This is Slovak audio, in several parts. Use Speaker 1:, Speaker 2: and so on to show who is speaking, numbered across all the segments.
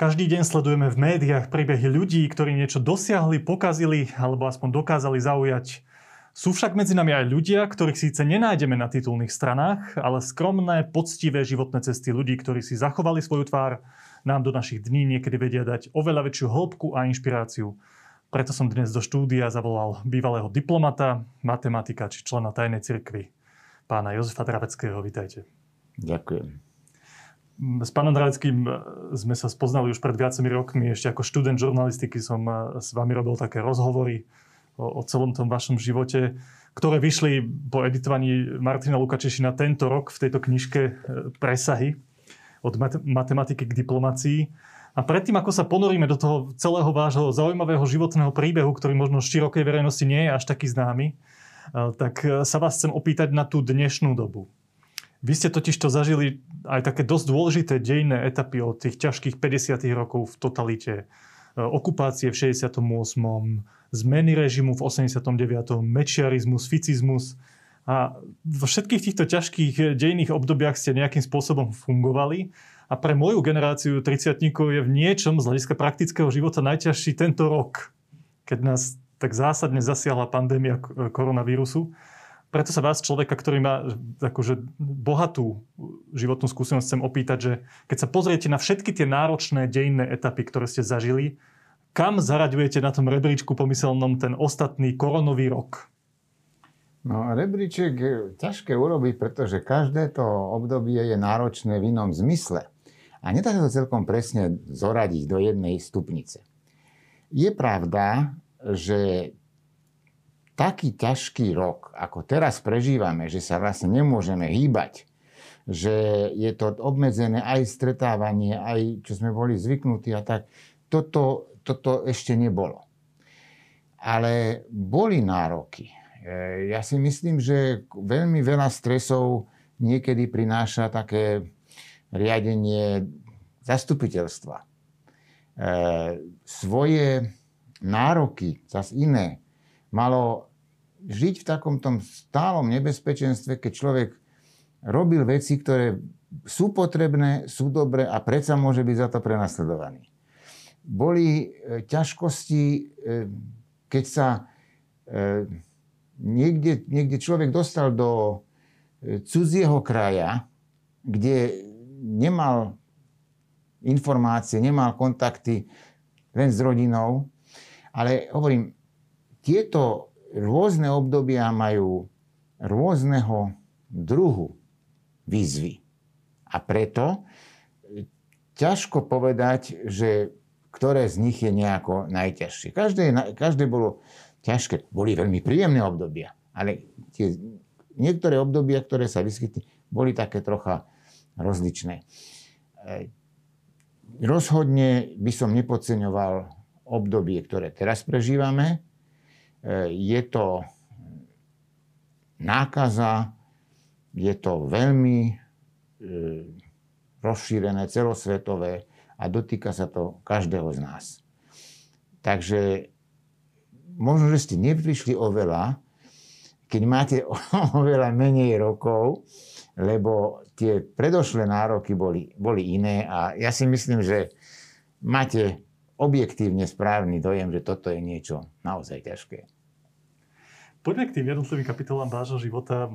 Speaker 1: Každý deň sledujeme v médiách príbehy ľudí, ktorí niečo dosiahli, pokazili alebo aspoň dokázali zaujať. Sú však medzi nami aj ľudia, ktorých síce nenájdeme na titulných stranách, ale skromné, poctivé životné cesty ľudí, ktorí si zachovali svoju tvár, nám do našich dní niekedy vedia dať oveľa väčšiu hĺbku a inšpiráciu. Preto som dnes do štúdia zavolal bývalého diplomata, matematika či člena tajnej cirkvi, pána Jozefa Draveckého. Vítajte.
Speaker 2: Ďakujem.
Speaker 1: S pánom Draveckým e, sme sa spoznali už pred viacimi rokmi. Ešte ako študent žurnalistiky som e, s vami robil také rozhovory o, o celom tom vašom živote, ktoré vyšli po editovaní Martina Lukačešina tento rok v tejto knižke e, Presahy od matematiky k diplomácii. A predtým, ako sa ponoríme do toho celého vášho zaujímavého životného príbehu, ktorý možno širokej verejnosti nie je až taký známy, tak sa vás chcem opýtať na tú dnešnú dobu. Vy ste totiž to zažili aj také dosť dôležité dejné etapy od tých ťažkých 50. rokov v totalite, e, okupácie v 68., zmeny režimu v 89., mečiarizmus, ficizmus. A vo všetkých týchto ťažkých dejných obdobiach ste nejakým spôsobom fungovali. A pre moju generáciu 30 je v niečom z hľadiska praktického života najťažší tento rok, keď nás tak zásadne zasiahla pandémia koronavírusu. Preto sa vás, človeka, ktorý má akože bohatú životnú skúsenosť, chcem opýtať, že keď sa pozriete na všetky tie náročné dejinné etapy, ktoré ste zažili, kam zaraďujete na tom rebríčku pomyselnom ten ostatný koronový rok?
Speaker 2: No, rebríček je ťažké urobiť, pretože každé to obdobie je náročné v inom zmysle. A nedá sa to celkom presne zoradiť do jednej stupnice. Je pravda, že taký ťažký rok, ako teraz prežívame, že sa vlastne nemôžeme hýbať, že je to obmedzené aj stretávanie, aj čo sme boli zvyknutí a tak, toto, toto ešte nebolo. Ale boli nároky. E, ja si myslím, že veľmi veľa stresov niekedy prináša také riadenie zastupiteľstva. E, svoje nároky, zase iné, malo žiť v takom tom stálom nebezpečenstve, keď človek robil veci, ktoré sú potrebné, sú dobré a predsa môže byť za to prenasledovaný. Boli e, ťažkosti, e, keď sa e, niekde, niekde človek dostal do cudzieho kraja, kde nemal informácie, nemal kontakty len s rodinou, ale hovorím, tieto rôzne obdobia majú rôzneho druhu výzvy. A preto ťažko povedať, že ktoré z nich je nejako najťažšie. Každé, každé bolo ťažké. Boli veľmi príjemné obdobia, ale tie niektoré obdobia, ktoré sa vyskytli, boli také trocha rozličné. E, rozhodne by som nepodceňoval obdobie, ktoré teraz prežívame, E, je to nákaza, je to veľmi e, rozšírené, celosvetové a dotýka sa to každého z nás. Takže možno, že ste neprišli o veľa, keď máte oveľa menej rokov, lebo tie predošlé nároky boli, boli iné a ja si myslím, že máte objektívne správny dojem, že toto je niečo naozaj ťažké.
Speaker 1: Poďme k tým jednotlivým kapitolám vášho života. E,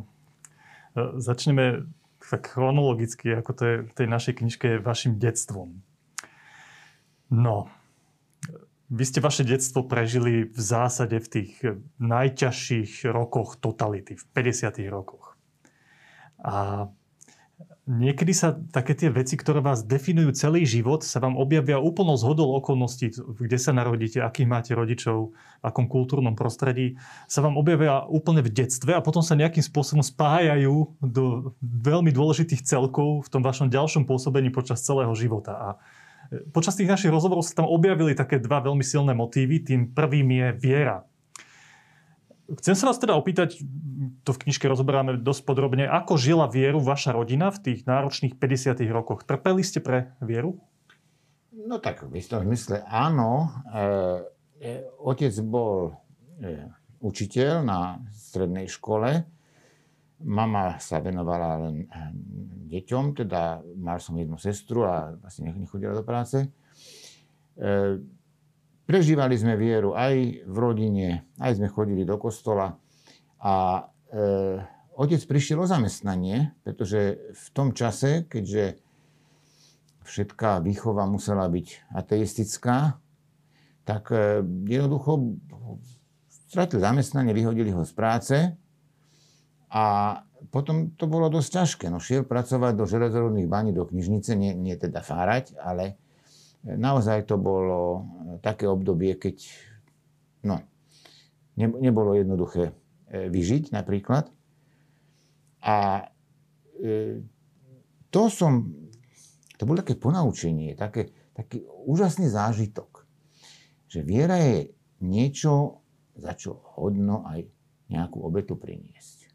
Speaker 1: začneme tak chronologicky, ako to je v tej našej knižke, vašim detstvom. No, vy ste vaše detstvo prežili v zásade v tých najťažších rokoch totality, v 50. rokoch. A Niekedy sa také tie veci, ktoré vás definujú celý život, sa vám objavia úplnou zhodou okolností, kde sa narodíte, akých máte rodičov, v akom kultúrnom prostredí, sa vám objavia úplne v detstve a potom sa nejakým spôsobom spájajú do veľmi dôležitých celkov v tom vašom ďalšom pôsobení počas celého života. A e, počas tých našich rozhovorov sa tam objavili také dva veľmi silné motívy. Tým prvým je viera. Chcem sa vás teda opýtať, to v knižke rozoberáme dosť podrobne, ako žila vieru vaša rodina v tých náročných 50. rokoch? Trpeli ste pre vieru?
Speaker 2: No tak v istom zmysle áno. E, e, otec bol e, učiteľ na strednej škole. Mama sa venovala len e, deťom, teda mal som jednu sestru a vlastne nechodila do práce. Prežívali sme vieru aj v rodine, aj sme chodili do kostola a e, otec prišiel o zamestnanie, pretože v tom čase, keďže všetká výchova musela byť ateistická, tak e, jednoducho stratil zamestnanie, vyhodili ho z práce a potom to bolo dosť ťažké. No, šiel pracovať do železorodných baní, do knižnice, nie, nie teda fárať, ale naozaj to bolo také obdobie, keď no, ne, nebolo jednoduché e, vyžiť napríklad. A e, to som, to bolo také ponaučenie, také, taký úžasný zážitok, že viera je niečo, za čo hodno aj nejakú obetu priniesť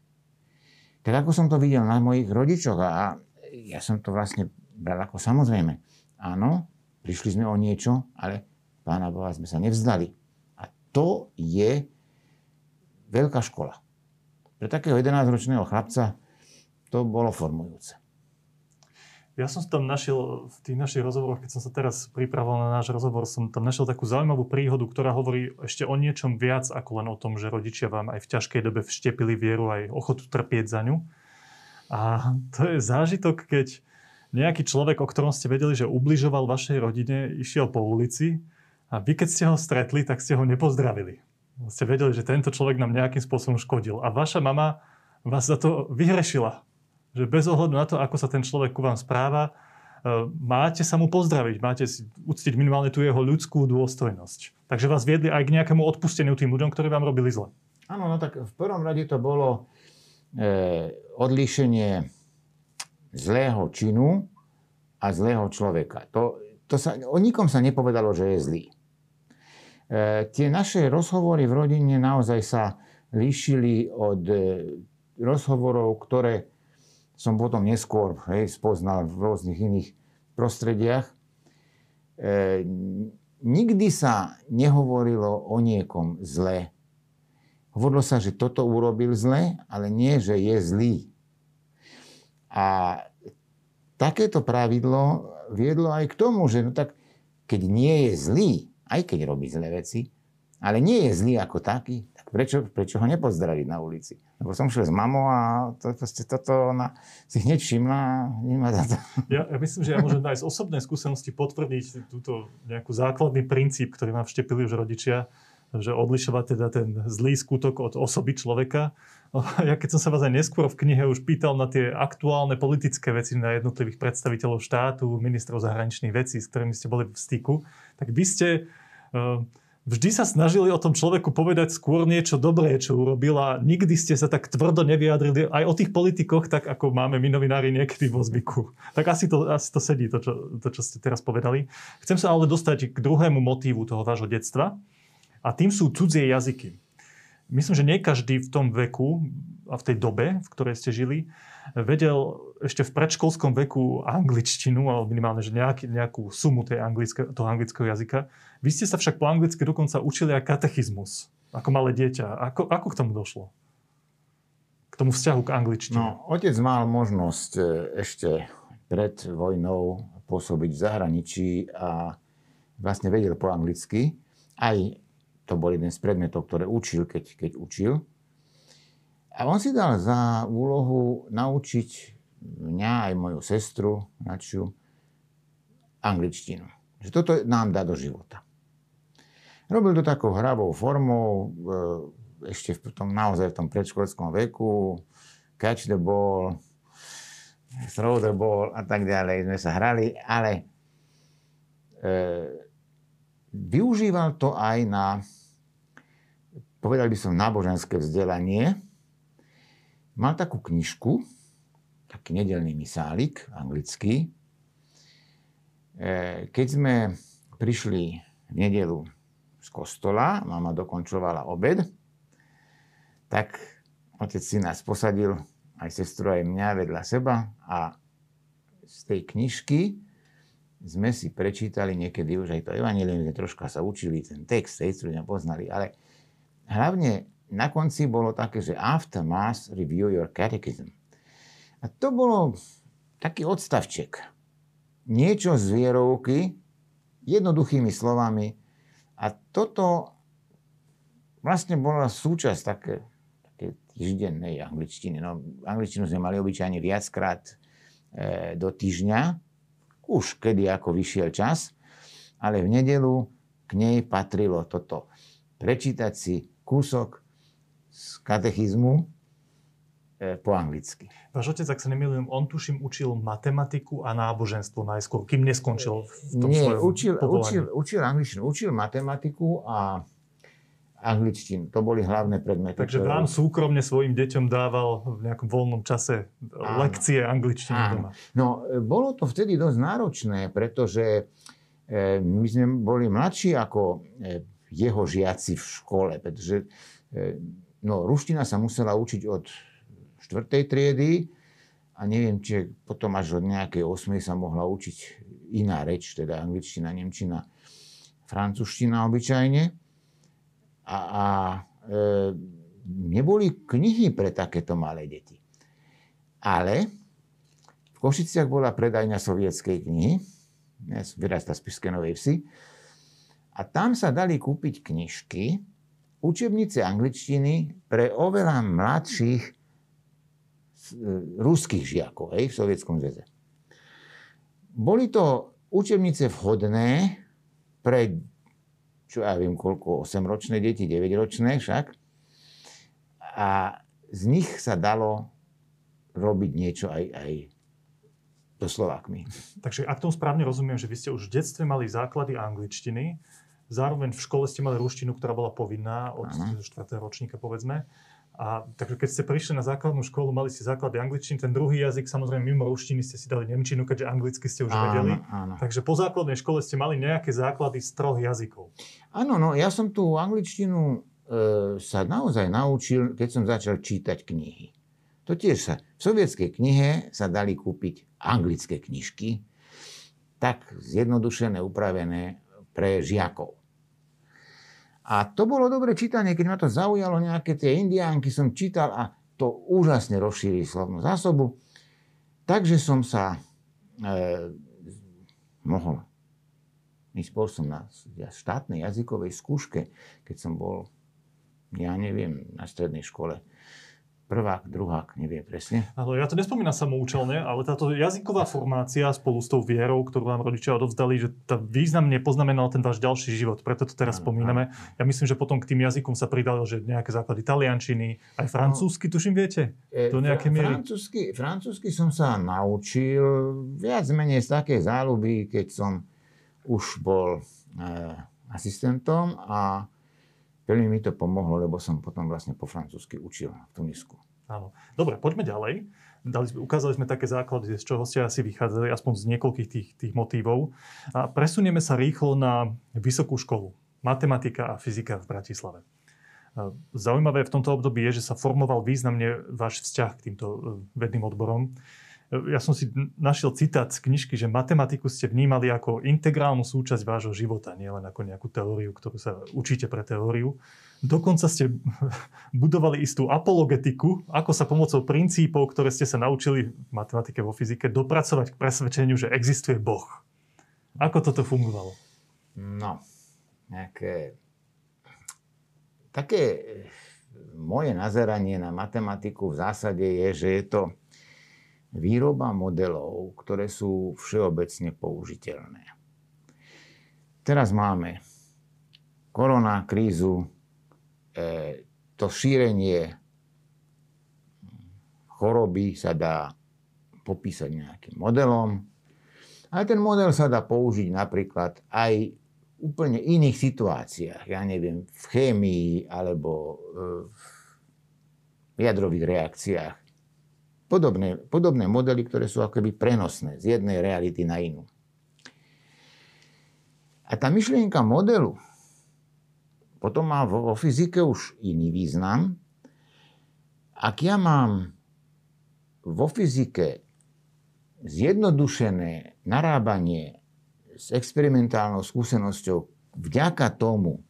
Speaker 2: tak ako som to videl na mojich rodičoch a ja som to vlastne bral ako samozrejme. Áno, prišli sme o niečo, ale pána Boha sme sa nevzdali. A to je veľká škola. Pre takého 11-ročného chlapca to bolo formujúce.
Speaker 1: Ja som tam našiel v tých našich rozhovoroch, keď som sa teraz pripravoval na náš rozhovor, som tam našiel takú zaujímavú príhodu, ktorá hovorí ešte o niečom viac ako len o tom, že rodičia vám aj v ťažkej dobe vštepili vieru aj ochotu trpieť za ňu. A to je zážitok, keď nejaký človek, o ktorom ste vedeli, že ubližoval vašej rodine, išiel po ulici a vy keď ste ho stretli, tak ste ho nepozdravili. Ste vedeli, že tento človek nám nejakým spôsobom škodil. A vaša mama vás za to vyhrešila že bez ohľadu na to, ako sa ten človek ku vám správa, e, máte sa mu pozdraviť, máte si uctiť minimálne tú jeho ľudskú dôstojnosť. Takže vás viedli aj k nejakému odpusteniu tým ľuďom, ktorí vám robili zle.
Speaker 2: Áno, no tak v prvom rade to bolo e, odlíšenie zlého činu a zlého človeka. To, to sa, o nikom sa nepovedalo, že je zlý. E, tie naše rozhovory v rodine naozaj sa líšili od e, rozhovorov, ktoré som potom neskôr hej, spoznal v rôznych iných prostrediach. E, nikdy sa nehovorilo o niekom zle. Hovorilo sa, že toto urobil zle, ale nie, že je zlý. A takéto pravidlo viedlo aj k tomu, že no tak, keď nie je zlý, aj keď robí zlé veci, ale nie je zlý ako taký, prečo, prečo ho nepozdraviť na ulici? Lebo som šiel s mamou a to, proste toto ona si hneď všimla
Speaker 1: a za to. Ja, ja myslím, že ja môžem aj z osobnej skúsenosti potvrdiť túto nejakú základný princíp, ktorý nám vštepili už rodičia, že odlišovať teda ten zlý skutok od osoby človeka. Ja keď som sa vás aj neskôr v knihe už pýtal na tie aktuálne politické veci na jednotlivých predstaviteľov štátu, ministrov zahraničných vecí, s ktorými ste boli v styku, tak vy ste vždy sa snažili o tom človeku povedať skôr niečo dobré, čo urobil a nikdy ste sa tak tvrdo nevyjadrili aj o tých politikoch, tak ako máme my novinári niekedy vo zvyku. Tak asi to, asi to sedí, to čo, to, čo ste teraz povedali. Chcem sa ale dostať k druhému motívu toho vášho detstva a tým sú cudzie jazyky. Myslím, že nie každý v tom veku a v tej dobe, v ktorej ste žili, vedel ešte v predškolskom veku angličtinu, alebo minimálne že nejaký, nejakú sumu tej anglické, toho anglického jazyka. Vy ste sa však po anglicky dokonca učili aj katechizmus, ako malé dieťa. Ako, ako k tomu došlo? K tomu vzťahu k angličtine?
Speaker 2: No, otec mal možnosť e, ešte pred vojnou pôsobiť v zahraničí a vlastne vedel po anglicky. Aj to bol jeden z predmetov, ktoré učil, keď, keď učil. A on si dal za úlohu naučiť mňa aj moju sestru, načiu, angličtinu. Že toto nám dá do života. Robil to takou hravou formou, e, ešte v tom, naozaj v tom predškolskom veku, catch the ball, throw the ball a tak ďalej sme sa hrali, ale e, využíval to aj na, povedal by som, náboženské vzdelanie, mal takú knižku, taký nedelný misálik, anglický. E, keď sme prišli v nedelu z kostola, mama dokončovala obed, tak otec si nás posadil, aj sestru, aj mňa vedľa seba a z tej knižky sme si prečítali niekedy už aj to evanilium, sme troška sa učili ten text, tej poznali, ale hlavne na konci bolo také, že after mass review your catechism. A to bolo taký odstavček. Niečo z vierovky, jednoduchými slovami. A toto vlastne bola súčasť také, také týždennej angličtiny. No, angličtinu sme mali obyčajne viackrát e, do týždňa, už kedy ako vyšiel čas, ale v nedelu k nej patrilo toto. Prečítať si kúsok z katechizmu, po anglicky.
Speaker 1: Váš otec, ak sa nemýlim, on tuším učil matematiku a náboženstvo najskôr, kým neskončil v tom
Speaker 2: Nie,
Speaker 1: svojom
Speaker 2: učil, učil, učil angličtinu, učil matematiku a angličtinu. To boli hlavné predmety.
Speaker 1: Takže vám súkromne svojim deťom dával v nejakom voľnom čase áno, lekcie angličtiny áno. doma.
Speaker 2: No, e, bolo to vtedy dosť náročné, pretože e, my sme boli mladší ako e, jeho žiaci v škole, pretože e, no, ruština sa musela učiť od štvrtej triedy a neviem, či potom až od nejakej osmej sa mohla učiť iná reč, teda angličtina, nemčina, francúzština obyčajne. A, a e, neboli knihy pre takéto malé deti. Ale v Košiciach bola predajňa sovietskej knihy, vyrasta z Pišskej Novej Vsi, a tam sa dali kúpiť knižky, učebnice angličtiny pre oveľa mladších ruských žiakov hej, v Sovietskom zväze. Boli to učebnice vhodné pre, čo ja viem, koľko, 8-ročné deti, 9-ročné však. A z nich sa dalo robiť niečo aj, aj so Slovákmi.
Speaker 1: Takže ak tomu správne rozumiem, že vy ste už v detstve mali základy angličtiny, zároveň v škole ste mali ruštinu, ktorá bola povinná od ano. 4. ročníka, povedzme. A takže keď ste prišli na základnú školu, mali ste základy angličtiny, ten druhý jazyk, samozrejme mimo ruštiny ste si dali nemčinu, keďže anglicky ste už áno, vedeli. Áno. Takže po základnej škole ste mali nejaké základy z troch jazykov.
Speaker 2: Áno, no ja som tú angličtinu e, sa naozaj naučil, keď som začal čítať knihy. To tiež sa, v sovietskej knihe sa dali kúpiť anglické knižky, tak zjednodušené, upravené pre žiakov. A to bolo dobre čítanie, keď ma to zaujalo, nejaké tie indiánky som čítal a to úžasne rozšíri slovnú zásobu. Takže som sa e, mohol ísť bol som na štátnej jazykovej skúške, keď som bol, ja neviem, na strednej škole prvák, druhák, nevie presne.
Speaker 1: Ale ja to nespomínam samoučelne, ale táto jazyková formácia spolu s tou vierou, ktorú vám rodičia odovzdali, že to významne poznamenal ten váš ďalší život. Preto to teraz ano, spomíname. Ano. Ja myslím, že potom k tým jazykom sa pridalo, že nejaké základy taliančiny, aj francúzsky, no, tuším, viete? Do nejaké miery.
Speaker 2: Francúzsky, francúzsky som sa naučil viac menej z takej záľuby, keď som už bol e, asistentom a Veľmi mi to pomohlo, lebo som potom vlastne po francúzsky učil v Tunisku.
Speaker 1: Áno. Dobre, poďme ďalej. Dali, ukázali sme také základy, z čoho ste asi vychádzali, aspoň z niekoľkých tých, tých motívov. A presunieme sa rýchlo na vysokú školu. Matematika a fyzika v Bratislave. Zaujímavé v tomto období je, že sa formoval významne váš vzťah k týmto e, vedným odborom ja som si našiel citát z knižky, že matematiku ste vnímali ako integrálnu súčasť vášho života, nielen ako nejakú teóriu, ktorú sa učíte pre teóriu. Dokonca ste budovali istú apologetiku, ako sa pomocou princípov, ktoré ste sa naučili v matematike, vo fyzike, dopracovať k presvedčeniu, že existuje Boh. Ako toto fungovalo?
Speaker 2: No, nejaké... Také moje nazeranie na matematiku v zásade je, že je to výroba modelov, ktoré sú všeobecne použiteľné. Teraz máme korona, krízu, e, to šírenie choroby sa dá popísať nejakým modelom. A ten model sa dá použiť napríklad aj v úplne iných situáciách. Ja neviem, v chémii alebo e, v jadrových reakciách Podobné, podobné modely, ktoré sú akoby prenosné z jednej reality na inú. A tá myšlienka modelu potom má vo, fyzike už iný význam. Ak ja mám vo fyzike zjednodušené narábanie s experimentálnou skúsenosťou vďaka tomu,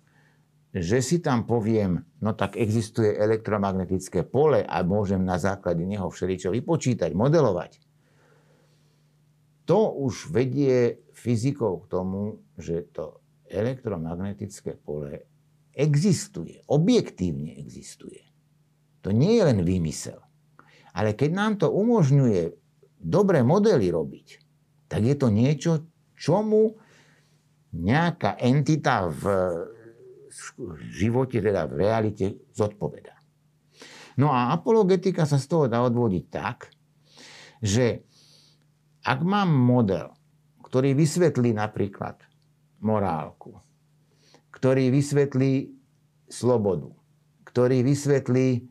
Speaker 2: že si tam poviem, no tak existuje elektromagnetické pole a môžem na základe neho všeličo vypočítať, modelovať. To už vedie fyzikou k tomu, že to elektromagnetické pole existuje, objektívne existuje. To nie je len výmysel. Ale keď nám to umožňuje dobré modely robiť, tak je to niečo, čomu nejaká entita v živote, teda v realite zodpoveda. No a apologetika sa z toho dá odvodiť tak, že ak mám model, ktorý vysvetlí napríklad morálku, ktorý vysvetlí slobodu, ktorý vysvetlí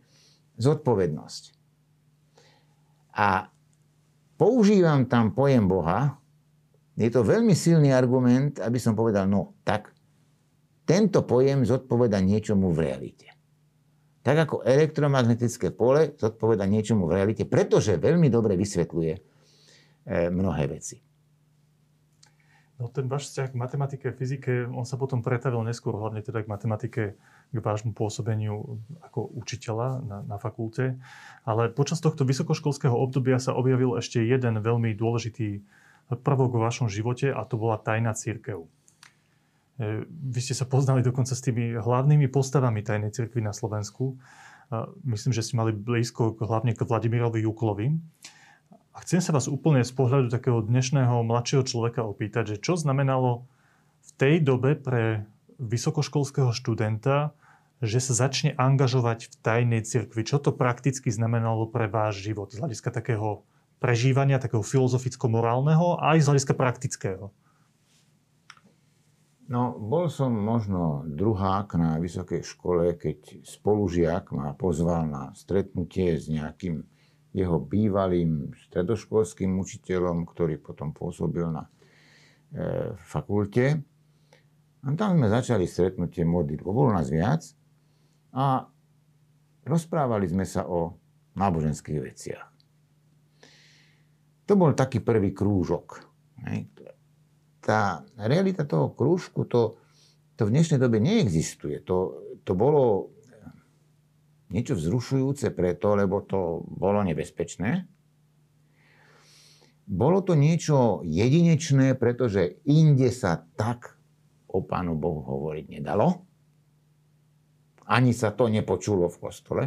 Speaker 2: zodpovednosť. A používam tam pojem Boha, je to veľmi silný argument, aby som povedal, no tak tento pojem zodpoveda niečomu v realite. Tak ako elektromagnetické pole zodpoveda niečomu v realite, pretože veľmi dobre vysvetľuje e, mnohé veci.
Speaker 1: No ten váš vzťah k matematike a fyzike, on sa potom pretavil neskôr hlavne teda k matematike, k vášmu pôsobeniu ako učiteľa na, na fakulte. Ale počas tohto vysokoškolského obdobia sa objavil ešte jeden veľmi dôležitý prvok vo vašom živote a to bola tajná církev. E, vy ste sa poznali dokonca s tými hlavnými postavami tajnej cirkvi na Slovensku. Myslím, že ste mali blízko hlavne k Vladimirovi Juklovi. A chcem sa vás úplne z pohľadu takého dnešného mladšieho človeka opýtať, že čo znamenalo v tej dobe pre vysokoškolského študenta, že sa začne angažovať v tajnej cirkvi. Čo to prakticky znamenalo pre váš život z hľadiska takého prežívania, takého filozoficko-morálneho a aj z hľadiska praktického?
Speaker 2: No, bol som možno druhák na vysokej škole, keď spolužiak ma pozval na stretnutie s nejakým jeho bývalým stredoškolským učiteľom, ktorý potom pôsobil na e, fakulte. A tam sme začali stretnutie modlitbu. Bolo nás viac a rozprávali sme sa o náboženských veciach. To bol taký prvý krúžok. Tá realita toho krúžku, to, to v dnešnej dobe neexistuje. To, to bolo niečo vzrušujúce preto, lebo to bolo nebezpečné. Bolo to niečo jedinečné, pretože inde sa tak o Pánu Bohu hovoriť nedalo. Ani sa to nepočulo v kostole.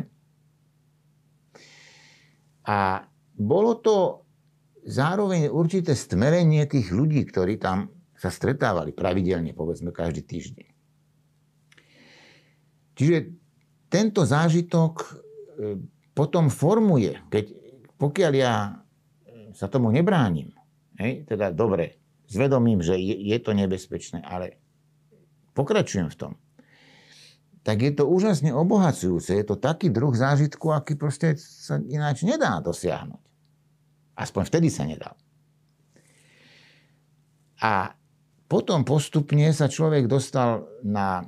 Speaker 2: A bolo to zároveň určité stmerenie tých ľudí, ktorí tam sa stretávali pravidelne, povedzme každý týždeň. Čiže tento zážitok e, potom formuje, keď, pokiaľ ja sa tomu nebránim, hej, teda dobre, zvedomím, že je, je to nebezpečné, ale pokračujem v tom, tak je to úžasne obohacujúce. Je to taký druh zážitku, aký proste sa ináč nedá dosiahnuť. Aspoň vtedy sa nedal. A potom postupne sa človek dostal na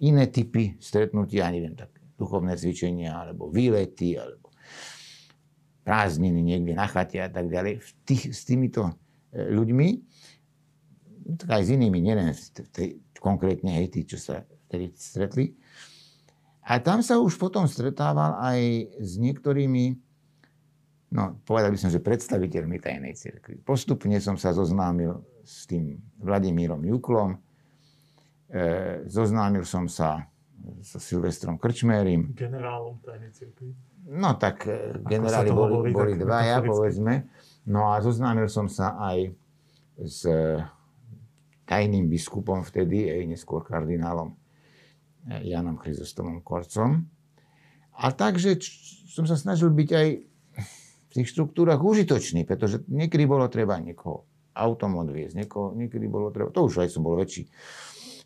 Speaker 2: iné typy stretnutia, neviem, tak duchovné cvičenia, alebo výlety, alebo prázdniny niekde na chate a tak ďalej. Tých, s týmito e, ľuďmi, tak aj s inými, nielen konkrétne hej, tí, čo sa vtedy stretli. A tam sa už potom stretával aj s niektorými, no povedal by som, že predstaviteľmi tajnej cirkvi. Postupne som sa zoznámil s tým Vladimírom Juklom, E, zoznámil som sa so Silvestrom Krčmérim.
Speaker 1: Generálom tajnej cirkvi.
Speaker 2: No tak e, generáli boli, hovorí, boli dvaja, povedzme. No a zoznámil som sa aj s tajným biskupom vtedy, aj neskôr kardinálom e, Janom Chryzostomom Korcom. A takže som sa snažil byť aj v tých štruktúrach užitočný, pretože niekedy bolo treba niekoho autom odviezť, niekoho, niekedy bolo treba, to už aj som bol väčší,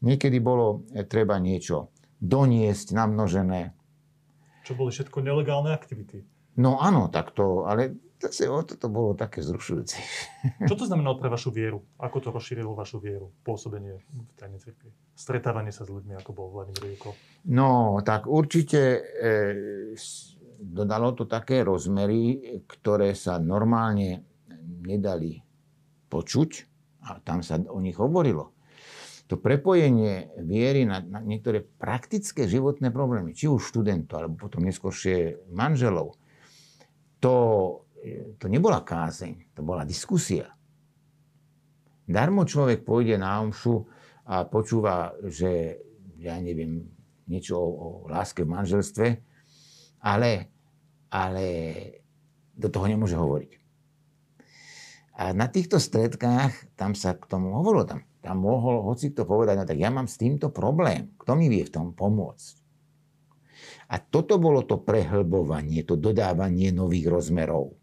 Speaker 2: Niekedy bolo e, treba niečo doniesť namnožené.
Speaker 1: Čo boli všetko nelegálne aktivity.
Speaker 2: No áno, tak to, ale zase o to bolo také zrušujúce.
Speaker 1: Čo to znamenalo pre vašu vieru? Ako to rozšírilo vašu vieru, pôsobenie v tajnej cirkvi? Stretávanie sa s ľuďmi, ako bol Vladimír Juko?
Speaker 2: No, tak určite e, dodalo to také rozmery, ktoré sa normálne nedali počuť a tam sa o nich hovorilo to prepojenie viery na, na niektoré praktické životné problémy, či už študentov, alebo potom neskôršie manželov, to, to nebola kázeň, to bola diskusia. Darmo človek pôjde na omšu a počúva, že ja neviem, niečo o, o láske v manželstve, ale, ale do toho nemôže hovoriť. A na týchto stredkách, tam sa k tomu hovorilo, tam, tam mohol hoci kto povedať, no tak ja mám s týmto problém, kto mi vie v tom pomôcť? A toto bolo to prehlbovanie, to dodávanie nových rozmerov.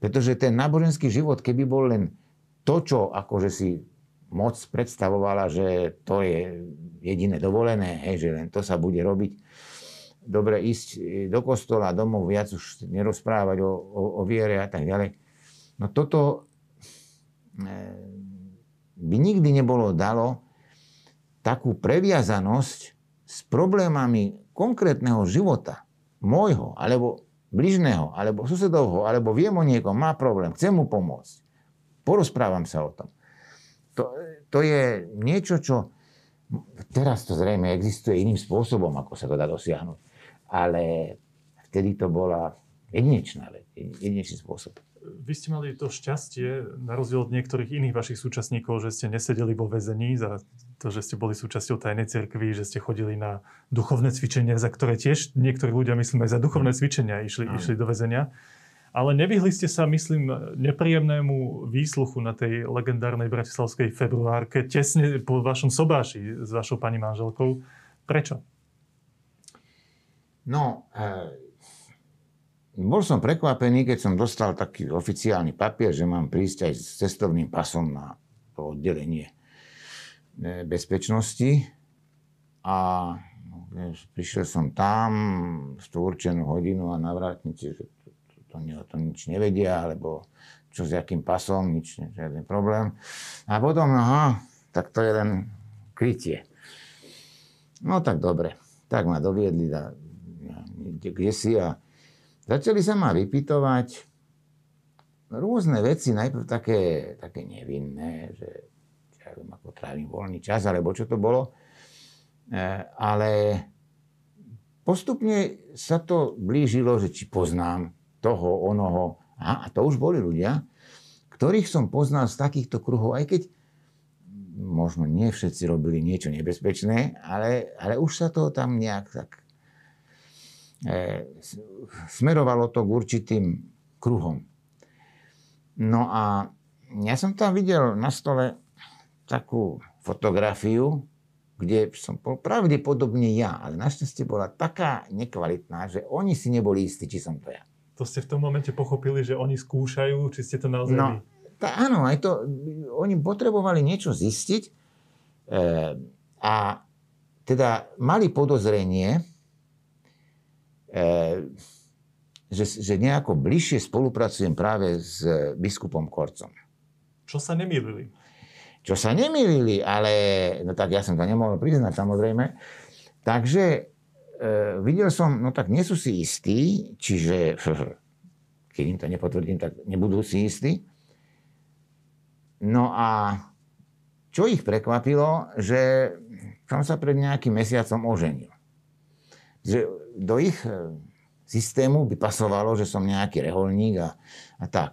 Speaker 2: Pretože ten náboženský život, keby bol len to, čo akože si moc predstavovala, že to je jediné dovolené, hej, že len to sa bude robiť, dobre ísť do kostola, domov, viac už nerozprávať o, o, o viere a tak ďalej. No toto e, by nikdy nebolo dalo takú previazanosť s problémami konkrétneho života, môjho, alebo bližného, alebo susedovho, alebo viem o niekom, má problém, chcem mu pomôcť. Porozprávam sa o tom. To, to je niečo, čo teraz to zrejme existuje iným spôsobom, ako sa to dá dosiahnuť ale vtedy to bola jedinečná vec, jedinečný spôsob.
Speaker 1: Vy ste mali to šťastie, na rozdiel od niektorých iných vašich súčasníkov, že ste nesedeli vo väzení za to, že ste boli súčasťou tajnej cirkvi, že ste chodili na duchovné cvičenia, za ktoré tiež niektorí ľudia, myslím, aj za duchovné cvičenia išli, išli do väzenia. Ale nevyhli ste sa, myslím, nepríjemnému výsluchu na tej legendárnej bratislavskej februárke, tesne po vašom sobáši s vašou pani manželkou. Prečo?
Speaker 2: No, e, bol som prekvapený, keď som dostal taký oficiálny papier, že mám prísť aj s cestovným pasom na to oddelenie e, bezpečnosti. A no, prišiel som tam v tú určenú hodinu a na vrátnici, že to, to, to, to, to nič nevedia, alebo čo s jakým pasom, nič, žiadny problém. A potom, aha, tak to je len krytie. No tak dobre. Tak ma doviedli kde si a začali sa ma vypitovať rôzne veci, najprv také, také nevinné, že ja viem, ako trávim voľný čas, alebo čo to bolo. E, ale postupne sa to blížilo, že či poznám toho, onoho. A, a to už boli ľudia, ktorých som poznal z takýchto kruhov, aj keď možno nie všetci robili niečo nebezpečné, ale, ale už sa to tam nejak tak smerovalo to k určitým kruhom. No a ja som tam videl na stole takú fotografiu, kde som bol pravdepodobne ja, ale našťastie bola taká nekvalitná, že oni si neboli istí, či som to ja.
Speaker 1: To ste v tom momente pochopili, že oni skúšajú, či ste to naozaj
Speaker 2: no, tá, áno, aj to, oni potrebovali niečo zistiť e, a teda mali podozrenie, E, že, že nejako bližšie spolupracujem práve s biskupom Korcom.
Speaker 1: Čo sa nemýlili?
Speaker 2: Čo sa nemýlili, ale no tak ja som to nemohol priznať samozrejme. Takže e, videl som, no tak nie sú si istí, čiže keď im to nepotvrdím, tak nebudú si istí. No a čo ich prekvapilo, že som sa pred nejakým mesiacom oženil že do ich e, systému by pasovalo, že som nejaký reholník a, a tak.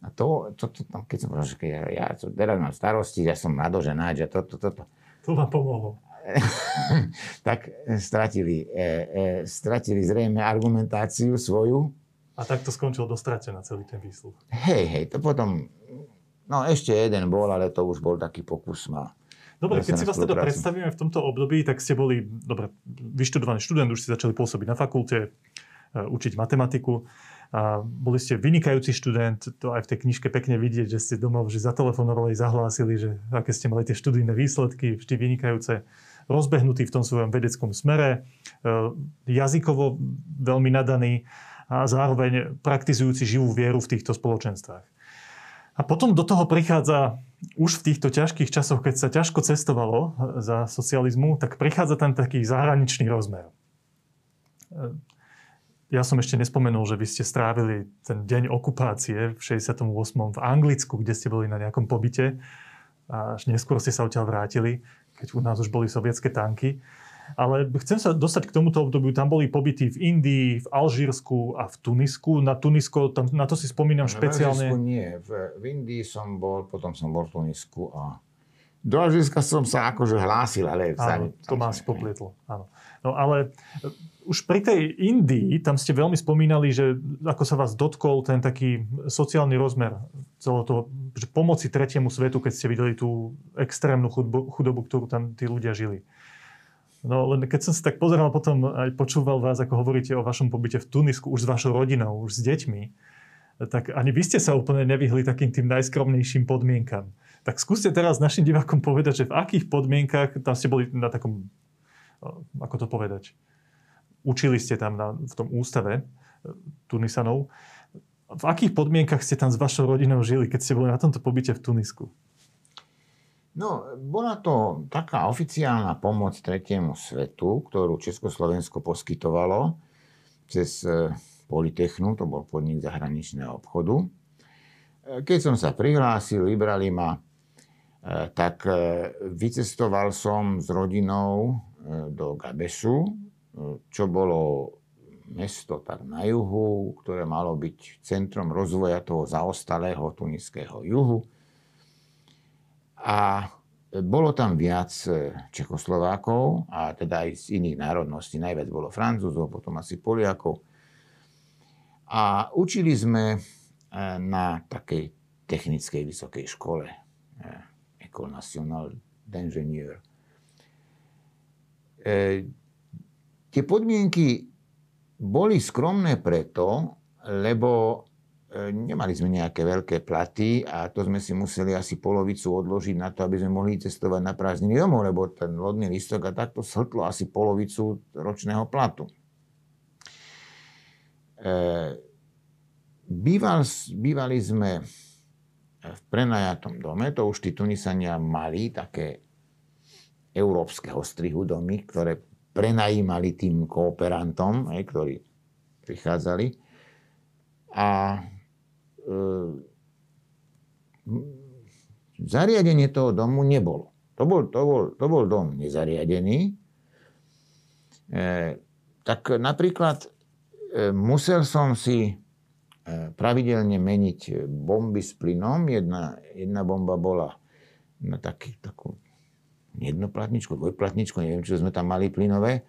Speaker 2: A to, to, to, to keď som povedal, že ja, ja teraz mám starosti, ja som nadoženáč a toto, toto.
Speaker 1: To vám pomohlo.
Speaker 2: tak stratili, e, e, stratili zrejme argumentáciu svoju.
Speaker 1: A tak to skončil dostratená celý ten výsluch.
Speaker 2: Hej, hej, to potom, no ešte jeden bol, ale to už bol taký pokus ma
Speaker 1: Dobre, keď si vás teda predstavíme v tomto období, tak ste boli dobre, vyštudovaný študent, už ste začali pôsobiť na fakulte, e, učiť matematiku. A boli ste vynikajúci študent, to aj v tej knižke pekne vidieť, že ste domov že zatelefonovali, zahlásili, že aké ste mali tie študijné výsledky, vždy vynikajúce, rozbehnutý v tom svojom vedeckom smere, e, jazykovo veľmi nadaný a zároveň praktizujúci živú vieru v týchto spoločenstvách. A potom do toho prichádza už v týchto ťažkých časoch, keď sa ťažko cestovalo za socializmu, tak prichádza tam taký zahraničný rozmer. Ja som ešte nespomenul, že vy ste strávili ten deň okupácie v 68. v Anglicku, kde ste boli na nejakom pobyte a až neskôr ste sa odtiaľ vrátili, keď u nás už boli sovietské tanky. Ale chcem sa dostať k tomuto obdobiu. Tam boli pobyty v Indii, v Alžírsku a v Tunisku. Na Tunisko, tam, na to si spomínam špeciálne.
Speaker 2: V nie. V, v Indii som bol, potom som bol v Tunisku a do Alžírska som sa akože hlásil, ale...
Speaker 1: Áno, to ma asi poplietlo. Áno. No ale e, už pri tej Indii, tam ste veľmi spomínali, že ako sa vás dotkol ten taký sociálny rozmer celého toho, že pomoci tretiemu svetu, keď ste videli tú extrémnu chudobu, chudobu ktorú tam tí ľudia žili. No len keď som si tak pozeral potom aj počúval vás, ako hovoríte o vašom pobyte v Tunisku už s vašou rodinou, už s deťmi, tak ani vy ste sa úplne nevyhli takým tým najskromnejším podmienkam. Tak skúste teraz našim divákom povedať, že v akých podmienkach, tam ste boli na takom, ako to povedať, učili ste tam na, v tom ústave e, Tunisanov. V akých podmienkach ste tam s vašou rodinou žili, keď ste boli na tomto pobyte v Tunisku?
Speaker 2: No, bola to taká oficiálna pomoc tretiemu svetu, ktorú Československo poskytovalo cez e, Politechnu, to bol podnik zahraničného obchodu. E, keď som sa prihlásil, vybrali ma E, tak vycestoval som s rodinou do Gabesu, čo bolo mesto tak na juhu, ktoré malo byť centrom rozvoja toho zaostalého tuniského juhu. A bolo tam viac Čekoslovákov, a teda aj z iných národností. Najviac bolo Francúzov, potom asi Poliakov. A učili sme na takej technickej vysokej škole École nationale d'ingénieur. E, tie podmienky boli skromné preto, lebo e, nemali sme nejaké veľké platy a to sme si museli asi polovicu odložiť na to, aby sme mohli cestovať na prázdniny domov, lebo ten lodný listok a takto shltlo asi polovicu ročného platu. E, býval, bývali sme v prenajatom dome, to už tí Tunisania mali také európskeho strihu domy, ktoré prenajímali tým kooperantom, ktorí prichádzali. A e, zariadenie toho domu nebolo. To bol, to bol, to bol dom nezariadený. E, tak napríklad e, musel som si E, pravidelne meniť bomby s plynom. Jedna, jedna bomba bola na taký, takú jednoplatničku, dvojplatničku, neviem, čo sme tam mali plynové.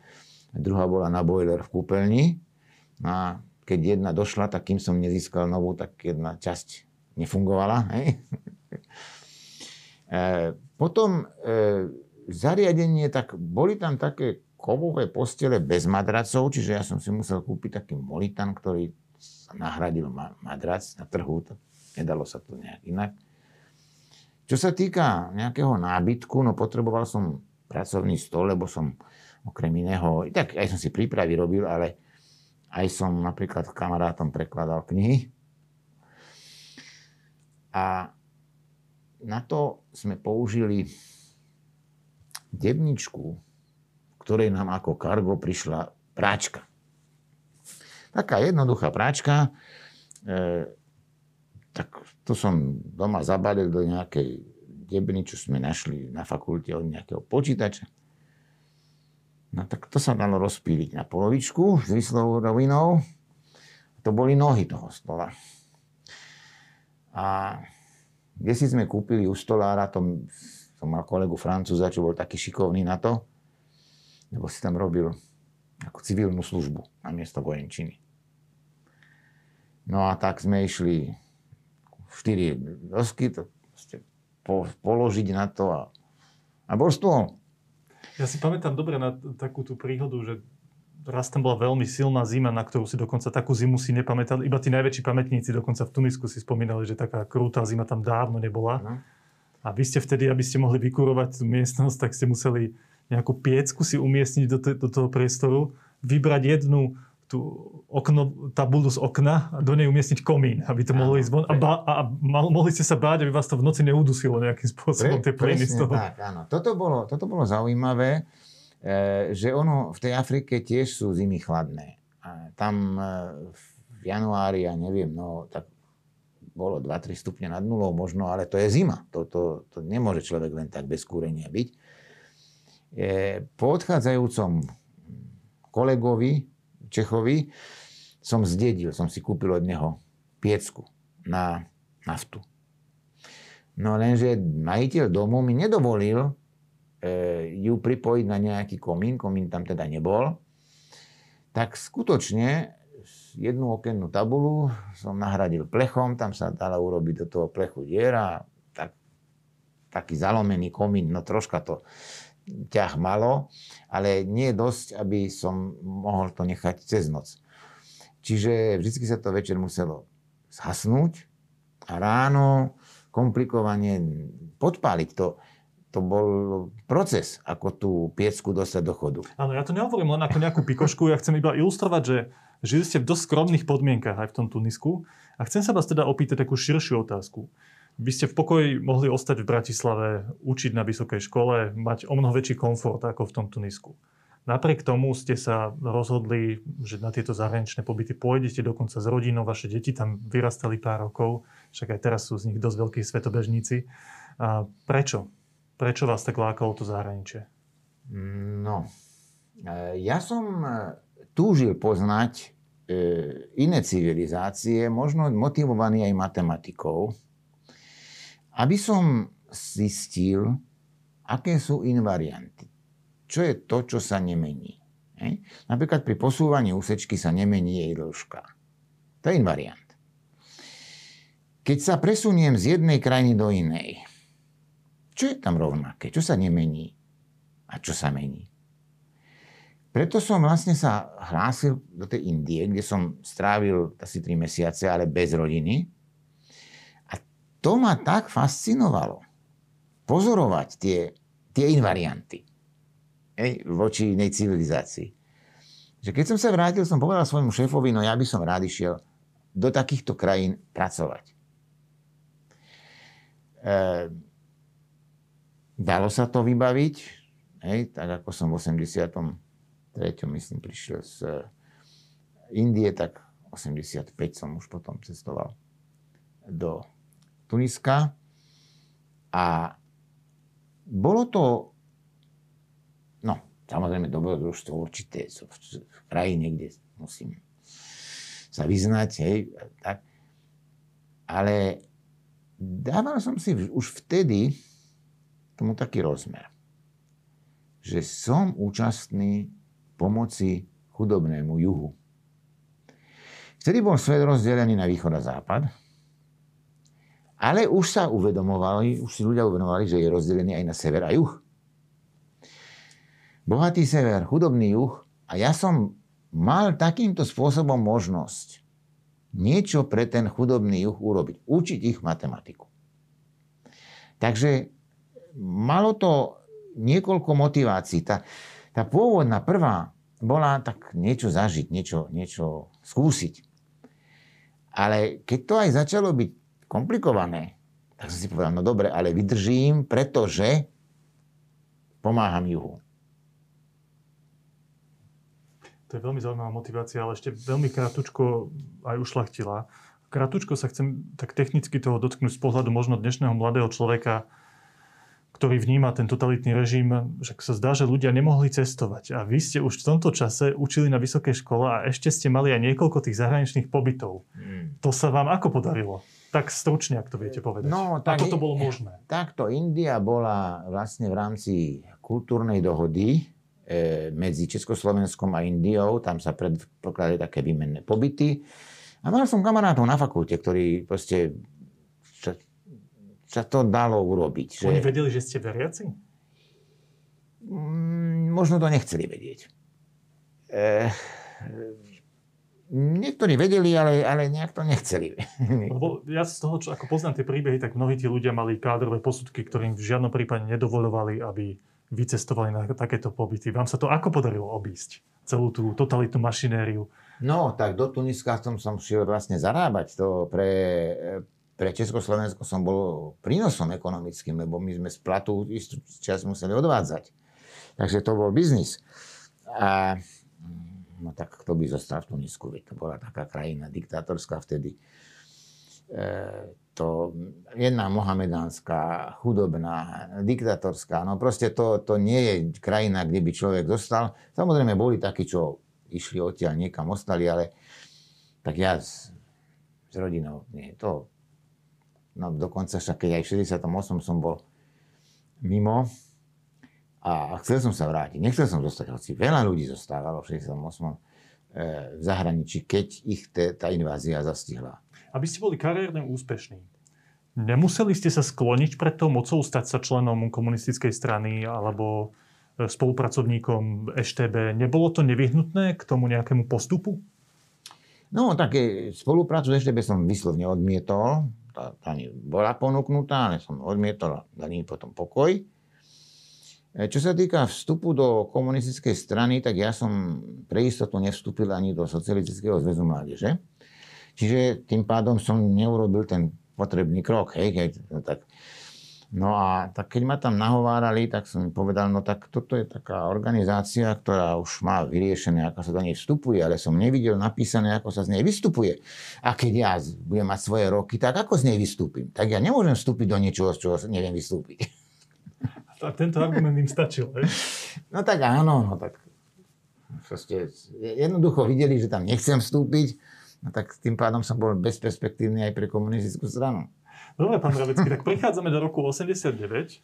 Speaker 2: Druhá bola na boiler v kúpeľni. A keď jedna došla, tak kým som nezískal novú, tak jedna časť nefungovala. Hej? e, potom e, zariadenie, tak boli tam také kovové postele bez madracov, čiže ja som si musel kúpiť taký molitan, ktorý nahradil madrac na trhu, to nedalo sa to nejak inak. Čo sa týka nejakého nábytku, no potreboval som pracovný stôl, lebo som okrem iného, tak aj som si prípravy robil, ale aj som napríklad kamarátom prekladal knihy. A na to sme použili devničku, ktorej nám ako kargo prišla práčka. Taká jednoduchá práčka. E, tak to som doma zabalil do nejakej debny, čo sme našli na fakulte od nejakého počítača. No tak to sa dalo rozpíliť na polovičku s výslovou rovinou. To boli nohy toho stola. A kde si sme kúpili u stolára, to som mal kolegu Francúza, čo bol taký šikovný na to, lebo si tam robil ako civilnú službu na miesto vojenčiny. No a tak sme išli 4 dosky, to po, položiť na to a, a bol stôl.
Speaker 1: Ja si pamätám dobre na takú tú príhodu, že raz tam bola veľmi silná zima, na ktorú si dokonca takú zimu si nepamätali. Iba tí najväčší pamätníci dokonca v Tunisku si spomínali, že taká krutá zima tam dávno nebola. No. A vy ste vtedy, aby ste mohli vykurovať tú miestnosť, tak ste museli nejakú piecku si umiestniť do, t- do toho priestoru, vybrať jednu tú okno, tabulu z okna a do nej umiestniť komín, aby to mohlo ísť von. A, ba, a, a mohli ste sa báť, aby vás to v noci neudusilo nejakým spôsobom,
Speaker 2: Pre, tie plyny z toho. Tak, áno. Toto bolo, toto bolo zaujímavé, e, že ono v tej Afrike tiež sú zimy chladné. A tam e, v januári, ja neviem, no tak bolo 2-3 stupne nad nulou možno, ale to je zima. To, to, to nemôže človek len tak bez kúrenia byť. E, po odchádzajúcom kolegovi Čechovi som zdedil, som si kúpil od neho piecku na naftu. No lenže majiteľ domu mi nedovolil e, ju pripojiť na nejaký komín, komín tam teda nebol. Tak skutočne jednu okennú tabulu som nahradil plechom, tam sa dala urobiť do toho plechu diera, tak, taký zalomený komín, no troška to ťah malo, ale nie dosť, aby som mohol to nechať cez noc. Čiže vždy sa to večer muselo zhasnúť a ráno komplikovane podpáliť to. To bol proces, ako tú piecku dostať do chodu.
Speaker 1: Áno, ja to nehovorím len ako nejakú pikošku, ja chcem iba ilustrovať, že žili ste v dosť skromných podmienkach aj v tom Tunisku. A chcem sa vás teda opýtať takú širšiu otázku. Vy ste v pokoji mohli ostať v Bratislave, učiť na vysokej škole, mať o mnoho väčší komfort ako v tom Tunisku. Napriek tomu ste sa rozhodli, že na tieto zahraničné pobyty pôjdete dokonca s rodinou, vaše deti tam vyrastali pár rokov, však aj teraz sú z nich dosť veľkí svetobežníci. A prečo? Prečo vás tak lákalo to zahraničie?
Speaker 2: No, e, ja som e, túžil poznať e, iné civilizácie, možno motivovaný aj matematikou, aby som zistil, aké sú invarianty čo je to, čo sa nemení. Hej? Napríklad pri posúvaní úsečky sa nemení jej dĺžka. To je invariant. Keď sa presuniem z jednej krajiny do inej, čo je tam rovnaké? Čo sa nemení? A čo sa mení? Preto som vlastne sa hlásil do tej Indie, kde som strávil asi 3 mesiace, ale bez rodiny. To ma tak fascinovalo. Pozorovať tie, tie invarianty hej, voči inej civilizácii. Že keď som sa vrátil, som povedal svojmu šéfovi, no ja by som rád išiel do takýchto krajín pracovať. E, dalo sa to vybaviť, hej, tak ako som v 83. myslím prišiel z Indie, tak 85 som už potom cestoval do Tuniska. A bolo to Samozrejme, dobrodružstvo určité v krajine, kde musím sa vyznať, hej, tak. Ale dával som si už vtedy tomu taký rozmer, že som účastný pomoci chudobnému juhu. Vtedy bol svet rozdelený na východ a západ, ale už sa uvedomovali, už si ľudia uvedomovali, že je rozdelený aj na sever a juh bohatý sever, chudobný juh a ja som mal takýmto spôsobom možnosť niečo pre ten chudobný juh urobiť. Učiť ich matematiku. Takže malo to niekoľko motivácií. Tá, tá pôvodná prvá bola tak niečo zažiť, niečo, niečo skúsiť. Ale keď to aj začalo byť komplikované, tak som si povedal, no dobre, ale vydržím, pretože pomáham juhu.
Speaker 1: To je veľmi zaujímavá motivácia, ale ešte veľmi krátko aj ušlachtila. Krátko sa chcem tak technicky toho dotknúť z pohľadu možno dnešného mladého človeka, ktorý vníma ten totalitný režim, že sa zdá, že ľudia nemohli cestovať. A vy ste už v tomto čase učili na vysokej škole a ešte ste mali aj niekoľko tých zahraničných pobytov. Hmm. To sa vám ako podarilo? Tak stručne, ak to viete povedať.
Speaker 2: No, tak,
Speaker 1: ako to bolo možné?
Speaker 2: Takto India bola vlastne v rámci kultúrnej dohody E, medzi Československom a Indiou, tam sa predpokladali také výmenné pobyty. A mal som kamarátov na fakulte, ktorí proste sa, sa to dalo urobiť.
Speaker 1: Že... Oni vedeli, že ste veriaci?
Speaker 2: Mm, možno to nechceli vedieť. E, niektorí vedeli, ale, ale nejak to nechceli.
Speaker 1: Lebo ja z toho, čo ako poznám tie príbehy, tak mnohí tí ľudia mali kádrové posudky, ktorým v žiadnom prípade nedovolovali, aby vycestovali na takéto pobyty. Vám sa to ako podarilo obísť? Celú tú totalitnú mašinériu?
Speaker 2: No, tak do Tuniska som, som šiel vlastne zarábať. To pre, pre Československo som bol prínosom ekonomickým, lebo my sme z platu istú čas museli odvádzať. Takže to bol biznis. A no tak kto by zostal v Tunisku, to bola taká krajina diktátorská vtedy. E, to jedna mohamedánska, chudobná, diktatorská, no proste to, to nie je krajina, kde by človek zostal. Samozrejme boli takí, čo išli odtiaľ niekam, ostali, ale tak ja s, s rodinou, nie, to, no dokonca však keď aj v 68 som bol mimo a chcel som sa vrátiť, nechcel som zostať, hoci veľa ľudí zostávalo v 68 e, v zahraničí, keď ich te, tá invázia zastihla.
Speaker 1: Aby ste boli kariérne úspešní, nemuseli ste sa skloniť pred tou mocou stať sa členom komunistickej strany alebo e, spolupracovníkom EŠTB. Nebolo to nevyhnutné k tomu nejakému postupu?
Speaker 2: No, také spoluprácu s EŠTB som vyslovne odmietol. Tá, tá bola ponúknutá, ale som odmietol a dali mi potom pokoj. E, čo sa týka vstupu do komunistickej strany, tak ja som pre istotu nevstúpil ani do Socialistického zväzu mládeže. Čiže tým pádom som neurobil ten potrebný krok. Hej, keď, no, tak, no a tak keď ma tam nahovárali, tak som povedal, no tak toto je taká organizácia, ktorá už má vyriešené, ako sa do nej vstupuje, ale som nevidel napísané, ako sa z nej vystupuje. A keď ja budem mať svoje roky, tak ako z nej vystúpim? Tak ja nemôžem vstúpiť do niečoho, z čoho neviem vystúpiť.
Speaker 1: A tento argument im stačil, hej?
Speaker 2: No tak áno, no tak proste jednoducho videli, že tam nechcem vstúpiť, No tak tým pádom som bol bezperspektívny aj pre komunistickú stranu.
Speaker 1: Dobre, pán Ravecký, tak prichádzame do roku 89.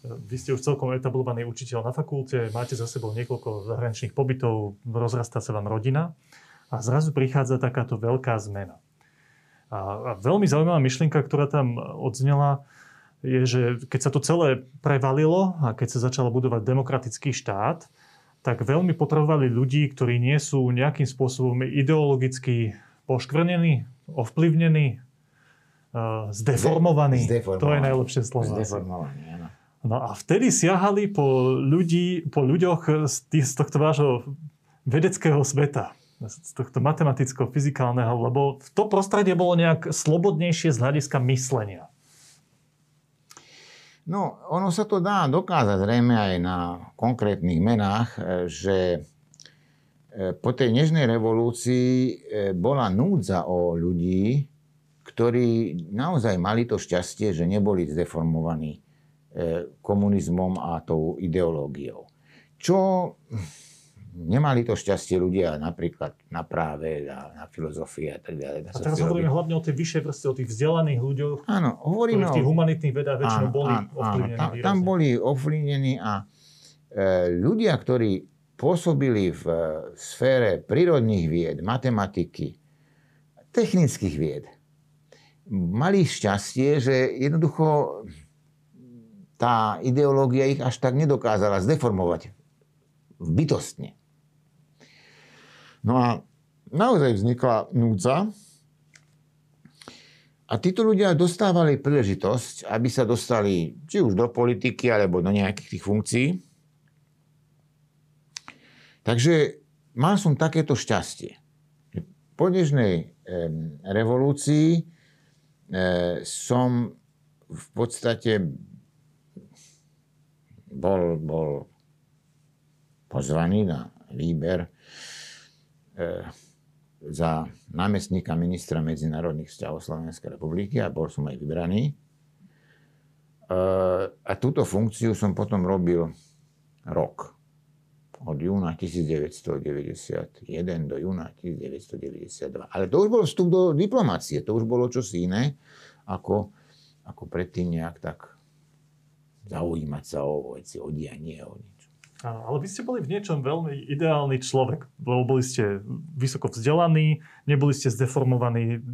Speaker 1: Vy ste už celkom etablovaný učiteľ na fakulte, máte za sebou niekoľko zahraničných pobytov, rozrastá sa vám rodina a zrazu prichádza takáto veľká zmena. A, a veľmi zaujímavá myšlienka, ktorá tam odznela, je, že keď sa to celé prevalilo a keď sa začalo budovať demokratický štát, tak veľmi potrebovali ľudí, ktorí nie sú nejakým spôsobom ideologicky poškvrnený, ovplyvnený, uh, zdeformovaný. zdeformovaný. To je najlepšie slovo.
Speaker 2: Zdeformovaný, áno.
Speaker 1: No a vtedy siahali po, ľudí, po ľuďoch z, tých, z tohto vášho vedeckého sveta, z tohto matematicko-fyzikálneho, lebo to prostredie bolo nejak slobodnejšie z hľadiska myslenia.
Speaker 2: No, ono sa to dá dokázať zrejme aj na konkrétnych menách, že E, po tej nežnej revolúcii e, bola núdza o ľudí, ktorí naozaj mali to šťastie, že neboli zdeformovaní e, komunizmom a tou ideológiou. Čo nemali to šťastie ľudia napríklad na práve, na, na filozofii a tak ďalej.
Speaker 1: A teraz hovoríme hlavne o tej vyššej vrste, o tých vzdelaných ľuďoch,
Speaker 2: áno, hovoríme
Speaker 1: ktorí v tých humanitných vedách väčšinou boli áno, ovplyvnení.
Speaker 2: Áno, tam, tam boli ovplyvnení a e, ľudia, ktorí pôsobili v eh, sfére prírodných vied, matematiky, technických vied, mali šťastie, že jednoducho tá ideológia ich až tak nedokázala zdeformovať bytostne. No a naozaj vznikla núdza a títo ľudia dostávali príležitosť, aby sa dostali či už do politiky, alebo do nejakých tých funkcií. Takže mal som takéto šťastie. Po dnešnej revolúcii som v podstate bol, bol pozvaný na výber za námestníka ministra medzinárodných vzťahov Slovenskej republiky a bol som aj vybraný. E, a túto funkciu som potom robil rok od júna 1991 do júna 1992. Ale to už bol vstup do diplomácie, to už bolo čosi iné, ako, ako predtým nejak tak zaujímať sa o veci, o dianie, o niečo.
Speaker 1: Áno, ale vy ste boli v niečom veľmi ideálny človek, lebo boli ste vysoko vzdelaní, neboli ste zdeformovaní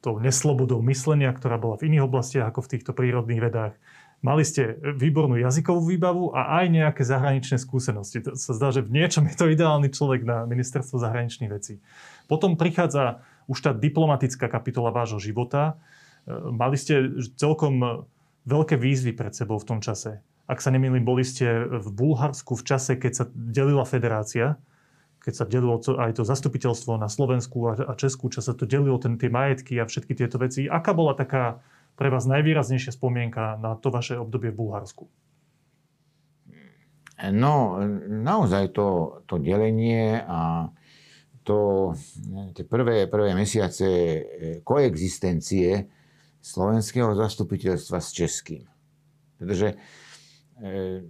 Speaker 1: tou neslobodou myslenia, ktorá bola v iných oblastiach ako v týchto prírodných vedách. Mali ste výbornú jazykovú výbavu a aj nejaké zahraničné skúsenosti. To sa zdá, že v niečom je to ideálny človek na ministerstvo zahraničných vecí. Potom prichádza už tá diplomatická kapitola vášho života. E, mali ste celkom veľké výzvy pred sebou v tom čase. Ak sa nemýlim, boli ste v Bulharsku v čase, keď sa delila federácia, keď sa delilo aj to zastupiteľstvo na Slovensku a Česku, čo sa to delilo, ten, tie majetky a všetky tieto veci. Aká bola taká pre vás najvýraznejšia spomienka na to vaše obdobie v Bulharsku?
Speaker 2: No, naozaj to, to delenie a to, tie prvé, prvé mesiace koexistencie slovenského zastupiteľstva s českým. Pretože e,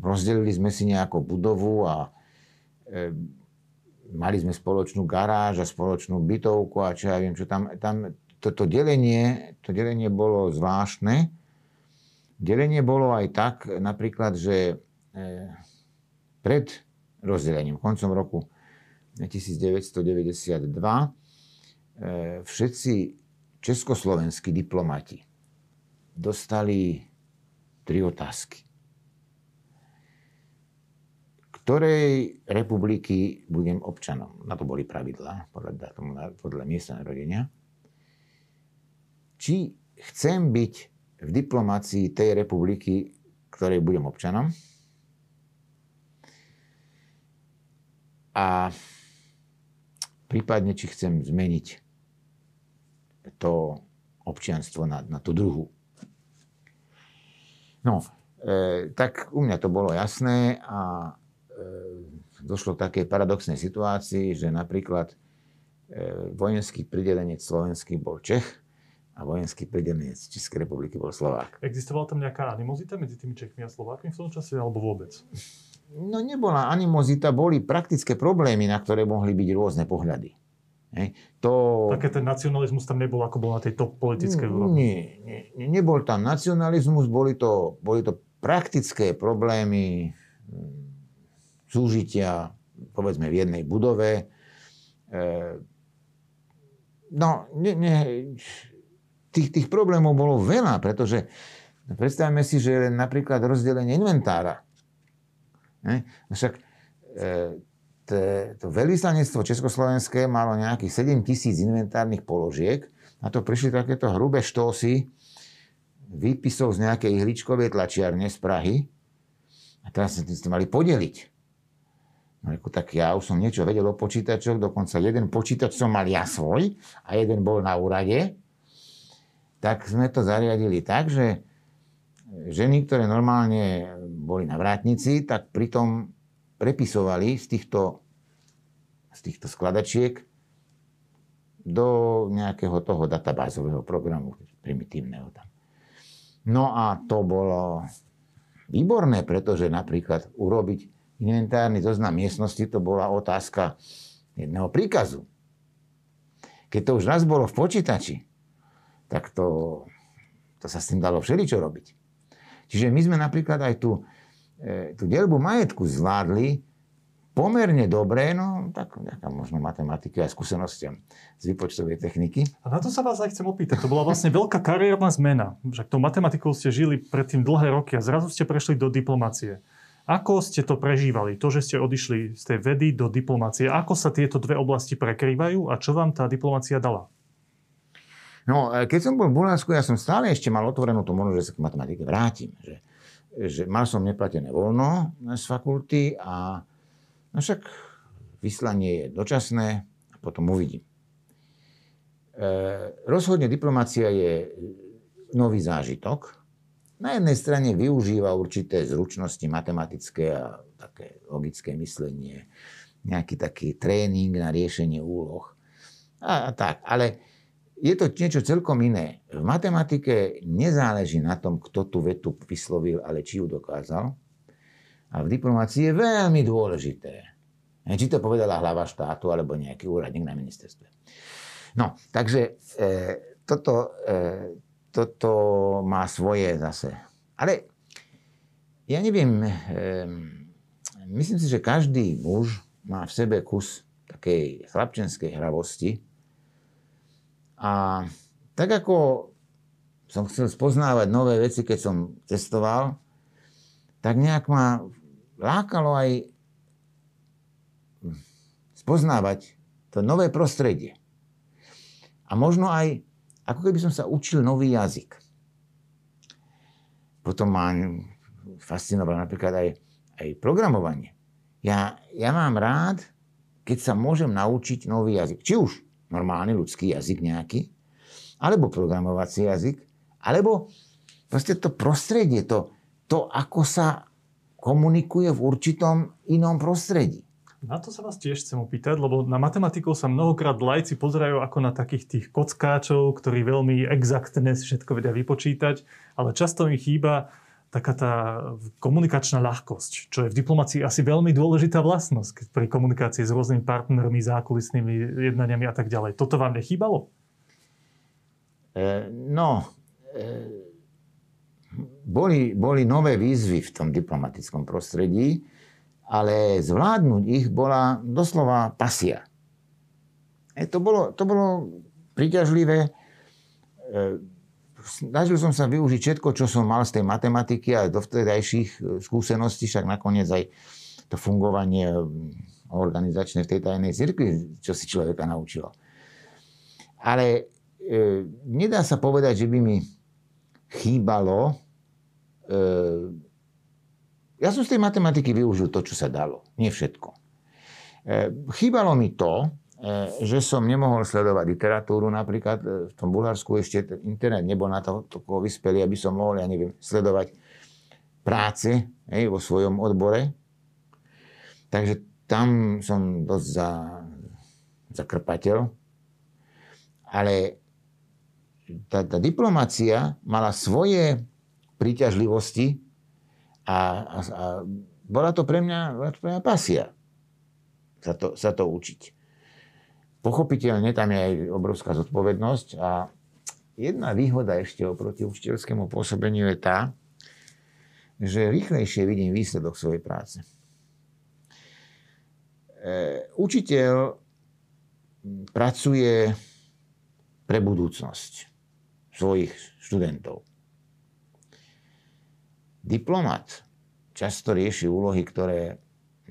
Speaker 2: rozdelili sme si nejakú budovu a e, mali sme spoločnú garáž a spoločnú bytovku a čo ja viem, čo tam, tam toto delenie, to delenie bolo zvláštne. Delenie bolo aj tak, napríklad, že e, pred rozdelením, koncom roku 1992, e, všetci československí diplomati dostali tri otázky. Ktorej republiky budem občanom? Na to boli pravidlá podľa, podľa miesta narodenia. Či chcem byť v diplomácii tej republiky, ktorej budem občanom. A prípadne, či chcem zmeniť to občianstvo na, na tú druhú. No, e, tak u mňa to bolo jasné a e, došlo k takej paradoxnej situácii, že napríklad e, vojenský pridelenec slovenský bol Čech a vojenský pridelenec Českej republiky bol Slovák.
Speaker 1: Existovala tam nejaká animozita medzi tými Čechmi a Slovákmi v tom čase alebo vôbec?
Speaker 2: No nebola animozita, boli praktické problémy, na ktoré mohli byť rôzne pohľady.
Speaker 1: Hej. To... Také ten nacionalizmus tam nebol, ako bol na tej top politickej úrovni?
Speaker 2: Nie, nie, nebol tam nacionalizmus, boli to, boli to praktické problémy hm, súžitia, povedzme, v jednej budove. E, no, ne, ne, tých, tých problémov bolo veľa, pretože predstavme si, že napríklad rozdelenie inventára. Ne? Však e, to veľvyslanectvo Československé malo nejakých 7 tisíc inventárnych položiek. Na to prišli takéto hrubé štosy výpisov z nejakej ihličkovej tlačiarne z Prahy. A teraz ste mali podeliť. No reku, tak ja už som niečo vedel o počítačoch, dokonca jeden počítač som mal ja svoj a jeden bol na úrade. Tak sme to zariadili tak, že ženy, ktoré normálne boli na vrátnici, tak pritom prepisovali z týchto, z týchto skladačiek do nejakého toho databázového programu, primitívneho tam. No a to bolo výborné, pretože napríklad urobiť inventárny zoznam miestnosti, to bola otázka jedného príkazu. Keď to už raz bolo v počítači, tak to, to sa s tým dalo všeličo robiť. Čiže my sme napríklad aj tu E, tú delbu majetku zvládli pomerne dobre, no tak nejaká možno matematiky a skúsenostiam z výpočtovej techniky.
Speaker 1: A na to sa vás aj chcem opýtať. To bola vlastne veľká kariérna zmena. Však tou matematikou ste žili predtým dlhé roky a zrazu ste prešli do diplomácie. Ako ste to prežívali? To, že ste odišli z tej vedy do diplomácie. Ako sa tieto dve oblasti prekrývajú a čo vám tá diplomácia dala?
Speaker 2: No, e, keď som bol v Bulharsku, ja som stále ešte mal otvorenú tú možnosť, že sa k matematike vrátim. Že že mal som neplatené voľno z fakulty a no však vyslanie je dočasné a potom uvidím. E, rozhodne diplomácia je nový zážitok. Na jednej strane využíva určité zručnosti matematické a také logické myslenie, nejaký taký tréning na riešenie úloh a, a tak. Ale je to niečo celkom iné. V matematike nezáleží na tom, kto tú vetu vyslovil, ale či ju dokázal. A v diplomácii je veľmi dôležité, či to povedala hlava štátu alebo nejaký úradník na ministerstve. No, takže e, toto, e, toto má svoje zase. Ale ja neviem, e, myslím si, že každý muž má v sebe kus takej chlapčenskej hravosti, a tak ako som chcel spoznávať nové veci, keď som cestoval, tak nejak ma lákalo aj spoznávať to nové prostredie. A možno aj, ako keby som sa učil nový jazyk. Potom ma fascinovalo napríklad aj, aj programovanie. Ja, ja mám rád, keď sa môžem naučiť nový jazyk. Či už normálny ľudský jazyk nejaký, alebo programovací jazyk, alebo proste to prostredie, to, to ako sa komunikuje v určitom inom prostredí.
Speaker 1: Na to sa vás tiež chcem opýtať, lebo na matematikov sa mnohokrát lajci pozerajú ako na takých tých kockáčov, ktorí veľmi exaktne všetko vedia vypočítať, ale často im chýba taká tá komunikačná ľahkosť, čo je v diplomácii asi veľmi dôležitá vlastnosť pri komunikácii s rôznymi partnermi, zákulisnými jednaniami a tak ďalej. Toto vám nechýbalo?
Speaker 2: E, no, e, boli, boli nové výzvy v tom diplomatickom prostredí, ale zvládnuť ich bola doslova pasia. E, to, bolo, to bolo príťažlivé. E, snažil som sa využiť všetko, čo som mal z tej matematiky a do vtedajších e, skúseností, však nakoniec aj to fungovanie organizačné v tej tajnej cirkvi, čo si človeka naučilo. Ale e, nedá sa povedať, že by mi chýbalo e, ja som z tej matematiky využil to, čo sa dalo. Nie všetko. E, chýbalo mi to, e, že som nemohol sledovať literatúru napríklad. E, v tom Bulharsku ešte internet nebol na to tako vyspelý, aby som mohol, ja neviem, sledovať práce hej, vo svojom odbore. Takže tam som dosť za, zakrpateľ. Ale tá, tá diplomácia mala svoje príťažlivosti, a, a, a bola to pre mňa, pre mňa pasia sa to, sa to učiť. Pochopiteľne tam je aj obrovská zodpovednosť a jedna výhoda ešte oproti učiteľskému pôsobeniu je tá, že rýchlejšie vidím výsledok svojej práce. E, učiteľ pracuje pre budúcnosť svojich študentov. Diplomat často rieši úlohy, ktoré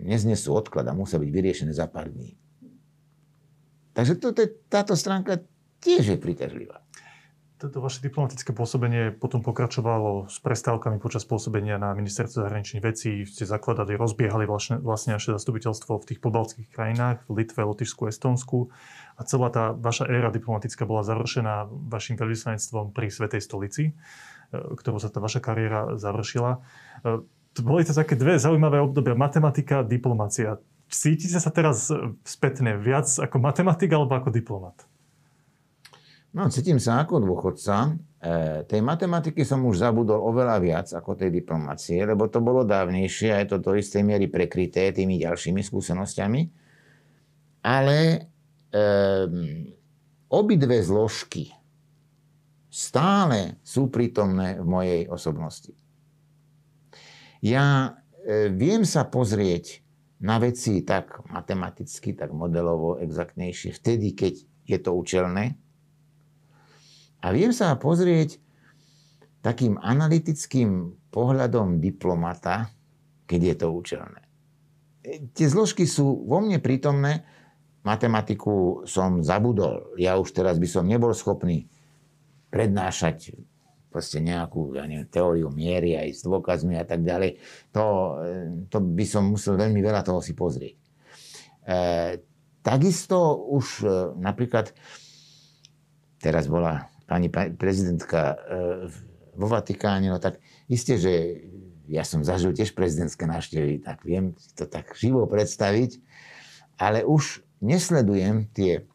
Speaker 2: neznesú odklad a musia byť vyriešené za pár dní. Takže to, to, táto stránka tiež je príťažlivá.
Speaker 1: Toto vaše diplomatické pôsobenie potom pokračovalo s prestávkami počas pôsobenia na ministerstve zahraničných vecí. Ste zakladali, rozbiehali vlastne, vlastne naše zastupiteľstvo v tých pobaltských krajinách, v Litve, Lotyšsku, Estonsku. A celá tá vaša éra diplomatická bola završená vašim veľvyslanectvom pri Svetej stolici. E, ktorou sa tá vaša kariéra završila. E, boli to také dve zaujímavé obdobia. Matematika, diplomácia. Cítite sa teraz spätne viac ako matematik alebo ako diplomat?
Speaker 2: No, cítim sa ako dôchodca. E, tej matematiky som už zabudol oveľa viac ako tej diplomácie, lebo to bolo dávnejšie a je to do istej miery prekryté tými ďalšími skúsenosťami. Ale e, obidve zložky stále sú prítomné v mojej osobnosti. Ja e, viem sa pozrieť na veci tak matematicky, tak modelovo, exaktnejšie, vtedy, keď je to účelné. A viem sa pozrieť takým analytickým pohľadom diplomata, keď je to účelné. E, tie zložky sú vo mne prítomné, matematiku som zabudol. Ja už teraz by som nebol schopný prednášať proste nejakú ja neviem, teóriu miery aj s dôkazmi a tak ďalej, to, to by som musel veľmi veľa toho si pozrieť. E, takisto už e, napríklad teraz bola pani prezidentka e, vo Vatikáne, no tak isté, že ja som zažil tiež prezidentské návštevy, tak viem si to tak živo predstaviť, ale už nesledujem tie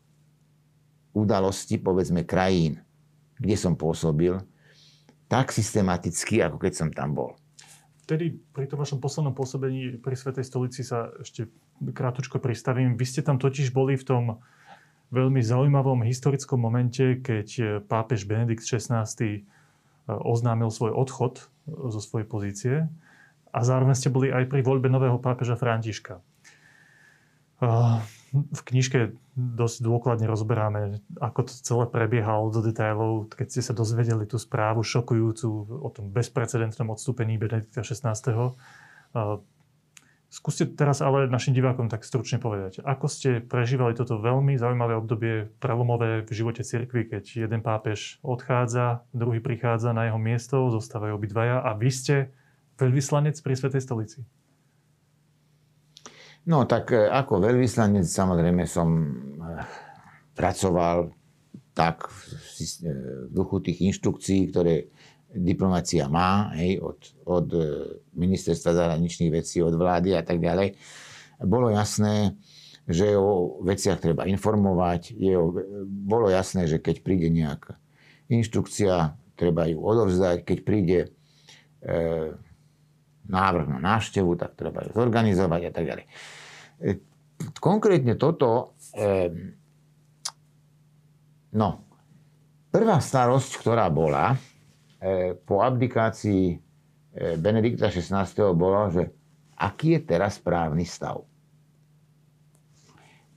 Speaker 2: udalosti, povedzme, krajín kde som pôsobil, tak systematicky, ako keď som tam bol.
Speaker 1: Vtedy pri tom vašom poslednom pôsobení pri Svetej stolici sa ešte krátko pristavím. Vy ste tam totiž boli v tom veľmi zaujímavom historickom momente, keď pápež Benedikt XVI e, oznámil svoj odchod e, zo svojej pozície a zároveň ste boli aj pri voľbe nového pápeža Františka. V knižke dosť dôkladne rozberáme, ako to celé prebiehalo do detailov, keď ste sa dozvedeli tú správu šokujúcu o tom bezprecedentnom odstúpení Benedikta XVI. Skúste teraz ale našim divákom tak stručne povedať, ako ste prežívali toto veľmi zaujímavé obdobie prelomové v živote cirkvi, keď jeden pápež odchádza, druhý prichádza na jeho miesto, zostávajú obidvaja a vy ste veľvyslanec pri Svetej stolici.
Speaker 2: No tak e, ako veľvyslanec samozrejme som e, pracoval tak v e, duchu tých inštrukcií, ktoré diplomácia má, hej, od, od ministerstva zahraničných vecí, od vlády a tak ďalej. bolo jasné, že o veciach treba informovať. Je, bolo jasné, že keď príde nejaká inštrukcia, treba ju odovzdať. Keď príde e, návrh na návštevu, tak treba ju zorganizovať a tak ďalej. E, konkrétne toto, e, no, prvá starosť, ktorá bola e, po abdikácii e, Benedikta XVI. bola, že aký je teraz právny stav.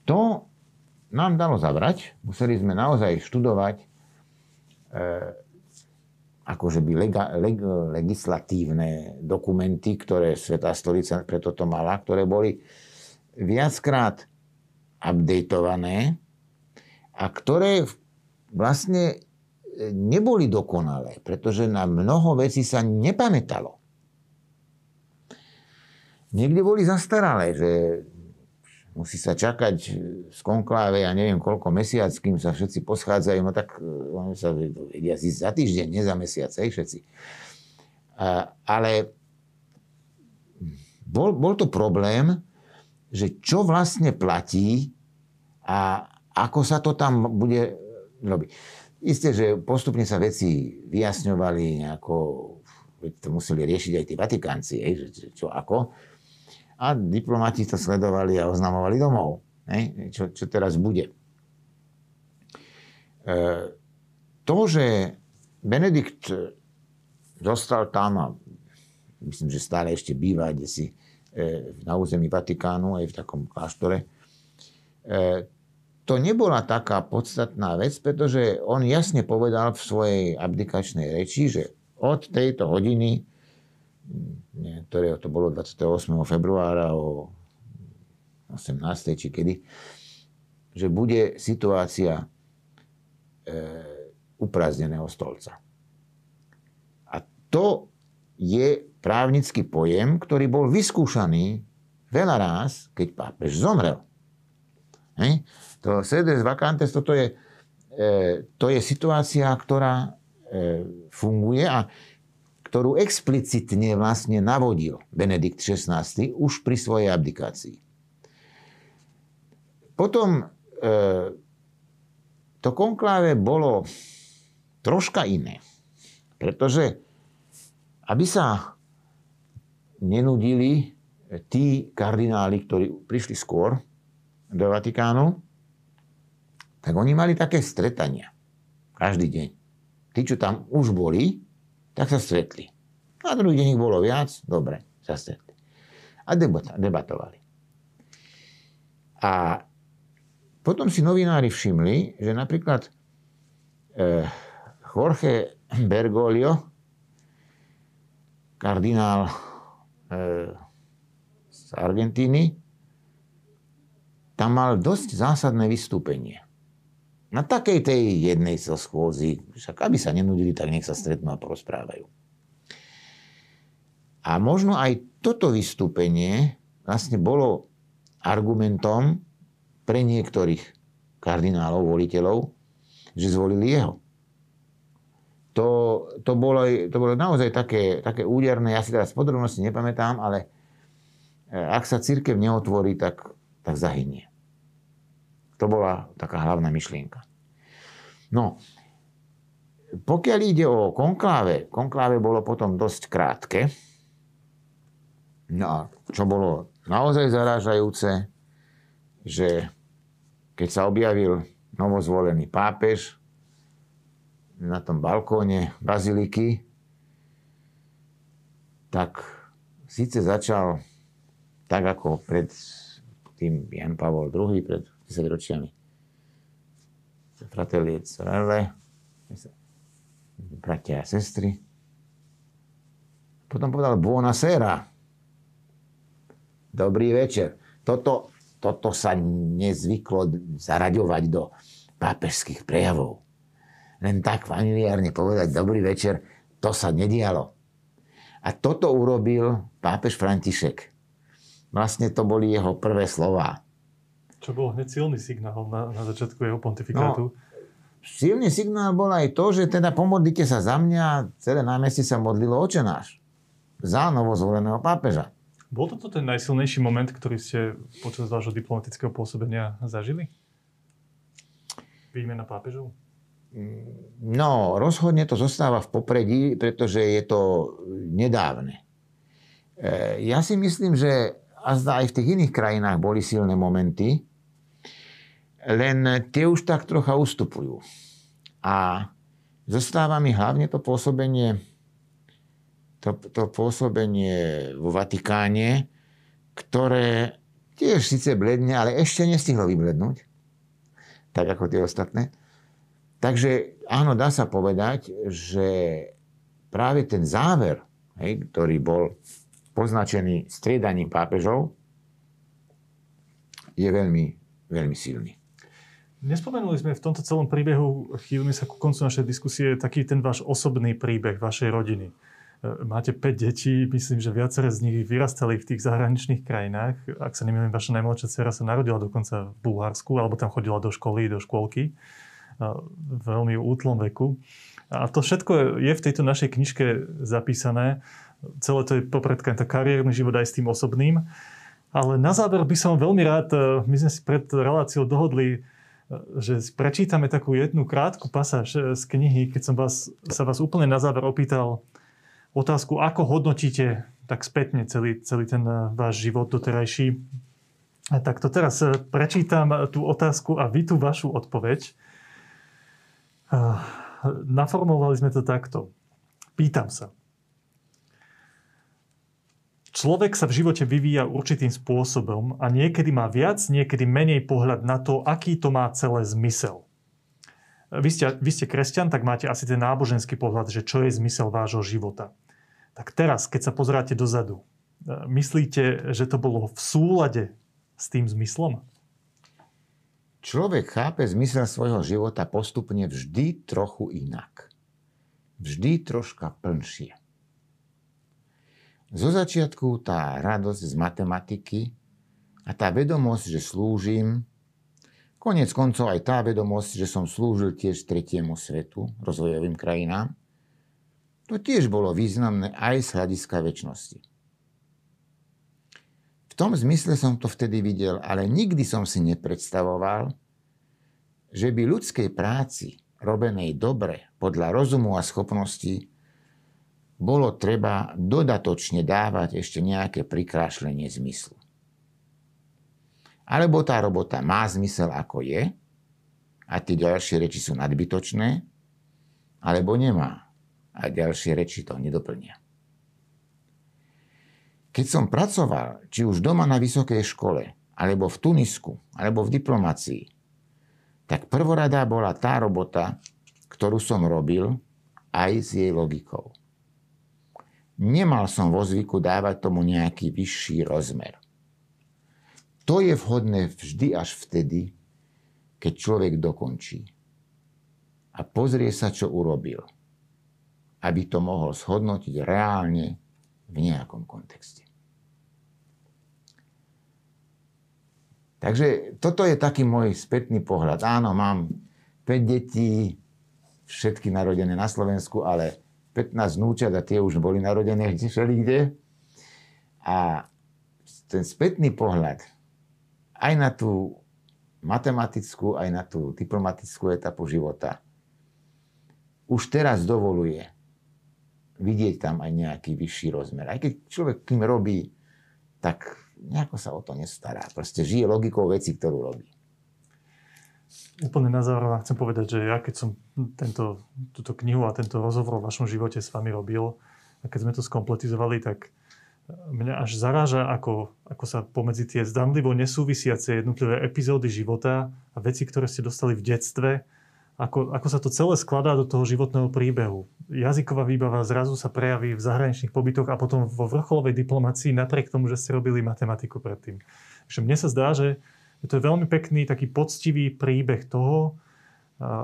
Speaker 2: To nám dalo zabrať. Museli sme naozaj študovať e, akože by lega, leg, legislatívne dokumenty, ktoré Svetá stolica pre toto mala, ktoré boli viackrát updateované a ktoré vlastne neboli dokonalé, pretože na mnoho vecí sa nepamätalo niekde boli zastaralé, že musí sa čakať z konkláve, ja neviem koľko mesiac, kým sa všetci poschádzajú, no tak eh, oni sa vedia zísť za týždeň, nie za mesiac, hej, všetci. Ale bol, bol to problém, že čo vlastne platí a ako sa to tam bude robiť. Isté, že postupne sa veci vyjasňovali nejako, to museli riešiť aj tí Vatikánci, že čo ako a diplomati to sledovali a oznamovali domov. Ne? Čo, čo teraz bude. E, to, že Benedikt zostal tam a myslím, že stále ešte býva kde si e, na území Vatikánu aj v takom kláštore, e, to nebola taká podstatná vec, pretože on jasne povedal v svojej abdikačnej reči, že od tejto hodiny ktoré to bolo 28. februára o 18. či kedy, že bude situácia e, uprázdneného stolca. A to je právnický pojem, ktorý bol vyskúšaný veľa ráz, keď pápež zomrel. Hej? To sedes vacantes, toto je, e, to je situácia, ktorá e, funguje a ktorú explicitne vlastne navodil Benedikt XVI už pri svojej abdikácii. Potom e, to konkláve bolo troška iné, pretože aby sa nenudili tí kardináli, ktorí prišli skôr do Vatikánu, tak oni mali také stretania každý deň. Tí, čo tam už boli, tak sa stretli. Na druhý deň ich bolo viac, dobre, sa stretli. A debatovali. A potom si novinári všimli, že napríklad eh, Jorge Bergoglio, kardinál eh, z Argentíny, tam mal dosť zásadné vystúpenie. Na takej tej jednej sa schôzi, však aby sa nenudili, tak nech sa stretnú a porozprávajú. A možno aj toto vystúpenie vlastne bolo argumentom pre niektorých kardinálov, voliteľov, že zvolili jeho. To, to, bolo, to bolo naozaj také, také úderné, ja si teraz podrobnosti nepamätám, ale e, ak sa církev neotvorí, tak, tak zahynie. To bola taká hlavná myšlienka. No, pokiaľ ide o konkláve, konkláve bolo potom dosť krátke. No a čo bolo naozaj zarážajúce, že keď sa objavil novozvolený pápež na tom balkóne baziliky, tak síce začal tak ako pred tým Jan Pavol II, pred 10 ročiami. Fratelli et sorelle, bratia a sestry. Potom povedal buona sera. Dobrý večer. Toto, toto sa nezvyklo zaraďovať do pápežských prejavov. Len tak familiárne povedať dobrý večer, to sa nedialo. A toto urobil pápež František. Vlastne to boli jeho prvé slová.
Speaker 1: Čo bol hneď silný signál na, na začiatku jeho pontifikátu. No,
Speaker 2: silný signál bol aj to, že teda pomodlite sa za mňa, celé námestie sa modlilo očenáš. Za novozvoleného pápeža.
Speaker 1: Bol toto ten najsilnejší moment, ktorý ste počas vášho diplomatického pôsobenia zažili? Výmena pápežov?
Speaker 2: No, rozhodne to zostáva v popredí, pretože je to nedávne. E, ja si myslím, že aj v tých iných krajinách boli silné momenty, len tie už tak trocha ustupujú. A zostáva mi hlavne to pôsobenie to, to pôsobenie vo Vatikáne, ktoré tiež síce bledne, ale ešte nestihlo vyblednúť. Tak ako tie ostatné. Takže áno, dá sa povedať, že práve ten záver, hej, ktorý bol poznačený striedaním pápežov, je veľmi, veľmi silný.
Speaker 1: Nespomenuli sme v tomto celom príbehu, chýlime sa ku koncu našej diskusie, taký ten váš osobný príbeh vašej rodiny. Máte 5 detí, myslím, že viaceré z nich vyrastali v tých zahraničných krajinách. Ak sa nemýlim, vaša najmladšia dcera sa narodila dokonca v Bulharsku, alebo tam chodila do školy, do škôlky v veľmi útlom veku. A to všetko je v tejto našej knižke zapísané. Celé to je popredka to kariérny život aj s tým osobným. Ale na záver by som veľmi rád, my sme si pred reláciou dohodli, že prečítame takú jednu krátku pasáž z knihy, keď som vás, sa vás úplne na záver opýtal, otázku, ako hodnotíte tak spätne celý, celý ten eh, váš život doterajší. Tak to teraz eh, prečítam eh, tú otázku a vy tú vašu odpoveď. Naformovali sme to takto. Pýtam sa. Človek sa v živote vyvíja určitým spôsobom a niekedy má viac, niekedy menej pohľad na to, aký to má celé zmysel. Vy ste, vy ste kresťan, tak máte asi ten náboženský pohľad, že čo je zmysel vášho života. Tak teraz, keď sa pozráte dozadu, e, myslíte, že to bolo v súlade s tým zmyslom?
Speaker 2: Človek chápe zmysel svojho života postupne vždy trochu inak. Vždy troška plnšie. Zo začiatku tá radosť z matematiky a tá vedomosť, že slúžim, Konec koncov aj tá vedomosť, že som slúžil tiež tretiemu svetu, rozvojovým krajinám, to tiež bolo významné aj z hľadiska väčšnosti. V tom zmysle som to vtedy videl, ale nikdy som si nepredstavoval, že by ľudskej práci, robenej dobre, podľa rozumu a schopností, bolo treba dodatočne dávať ešte nejaké prikrášlenie zmyslu. Alebo tá robota má zmysel ako je a tie ďalšie reči sú nadbytočné, alebo nemá a ďalšie reči to nedoplnia. Keď som pracoval, či už doma na vysokej škole, alebo v Tunisku, alebo v diplomácii, tak prvoradá bola tá robota, ktorú som robil aj s jej logikou. Nemal som vo zvyku dávať tomu nejaký vyšší rozmer. To je vhodné vždy až vtedy, keď človek dokončí a pozrie sa, čo urobil, aby to mohol shodnotiť reálne v nejakom kontexte. Takže toto je taký môj spätný pohľad. Áno, mám 5 detí, všetky narodené na Slovensku, ale 15 vnúčat a tie už boli narodené všelikde. A ten spätný pohľad aj na tú matematickú, aj na tú diplomatickú etapu života, už teraz dovoluje vidieť tam aj nejaký vyšší rozmer. Aj keď človek tým robí, tak nejako sa o to nestará. Proste žije logikou veci, ktorú robí.
Speaker 1: Úplne na záver chcem povedať, že ja keď som tento, túto knihu a tento rozhovor o vašom živote s vami robil, a keď sme to skompletizovali, tak mňa až zaráža, ako, ako sa pomedzi tie zdanlivo nesúvisiace jednotlivé epizódy života a veci, ktoré ste dostali v detstve, ako, ako sa to celé skladá do toho životného príbehu. Jazyková výbava zrazu sa prejaví v zahraničných pobytoch a potom vo vrcholovej diplomácii napriek tomu, že ste robili matematiku predtým. Takže mne sa zdá, že to je veľmi pekný, taký poctivý príbeh toho,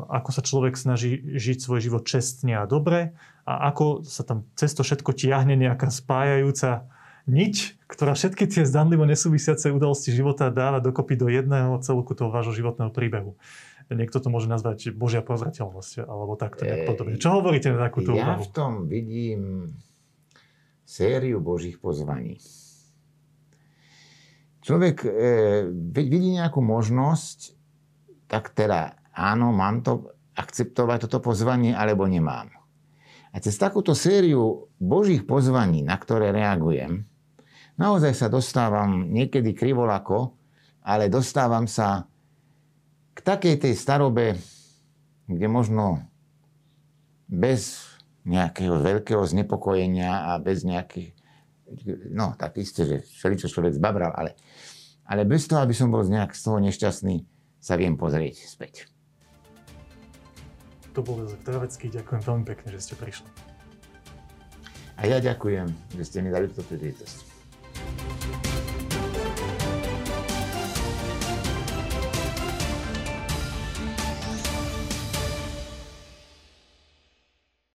Speaker 1: ako sa človek snaží žiť svoj život čestne a dobre a ako sa tam cez to všetko tiahne nejaká spájajúca nič, ktorá všetky tie zdanlivo nesúvisiace udalosti života dáva dokopy do jedného celku toho vášho životného príbehu. Niekto to môže nazvať Božia pozrateľnosť, alebo takto nejak podobne. Čo hovoríte na takúto
Speaker 2: Ja v tom vidím sériu Božích pozvaní. Človek e, vidí nejakú možnosť, tak teda áno, mám to akceptovať toto pozvanie, alebo nemám. A cez takúto sériu Božích pozvaní, na ktoré reagujem, naozaj sa dostávam niekedy krivolako, ale dostávam sa k takej tej starobe, kde možno bez nejakého veľkého znepokojenia a bez nejakých, no tak isté, že všeličo človek zbabral, ale, ale bez toho, aby som bol nejak z toho nešťastný, sa viem pozrieť späť.
Speaker 1: To bol Jozef Travecký. Ďakujem veľmi pekne, že ste prišli.
Speaker 2: A ja ďakujem, že ste mi dali túto príležitosť.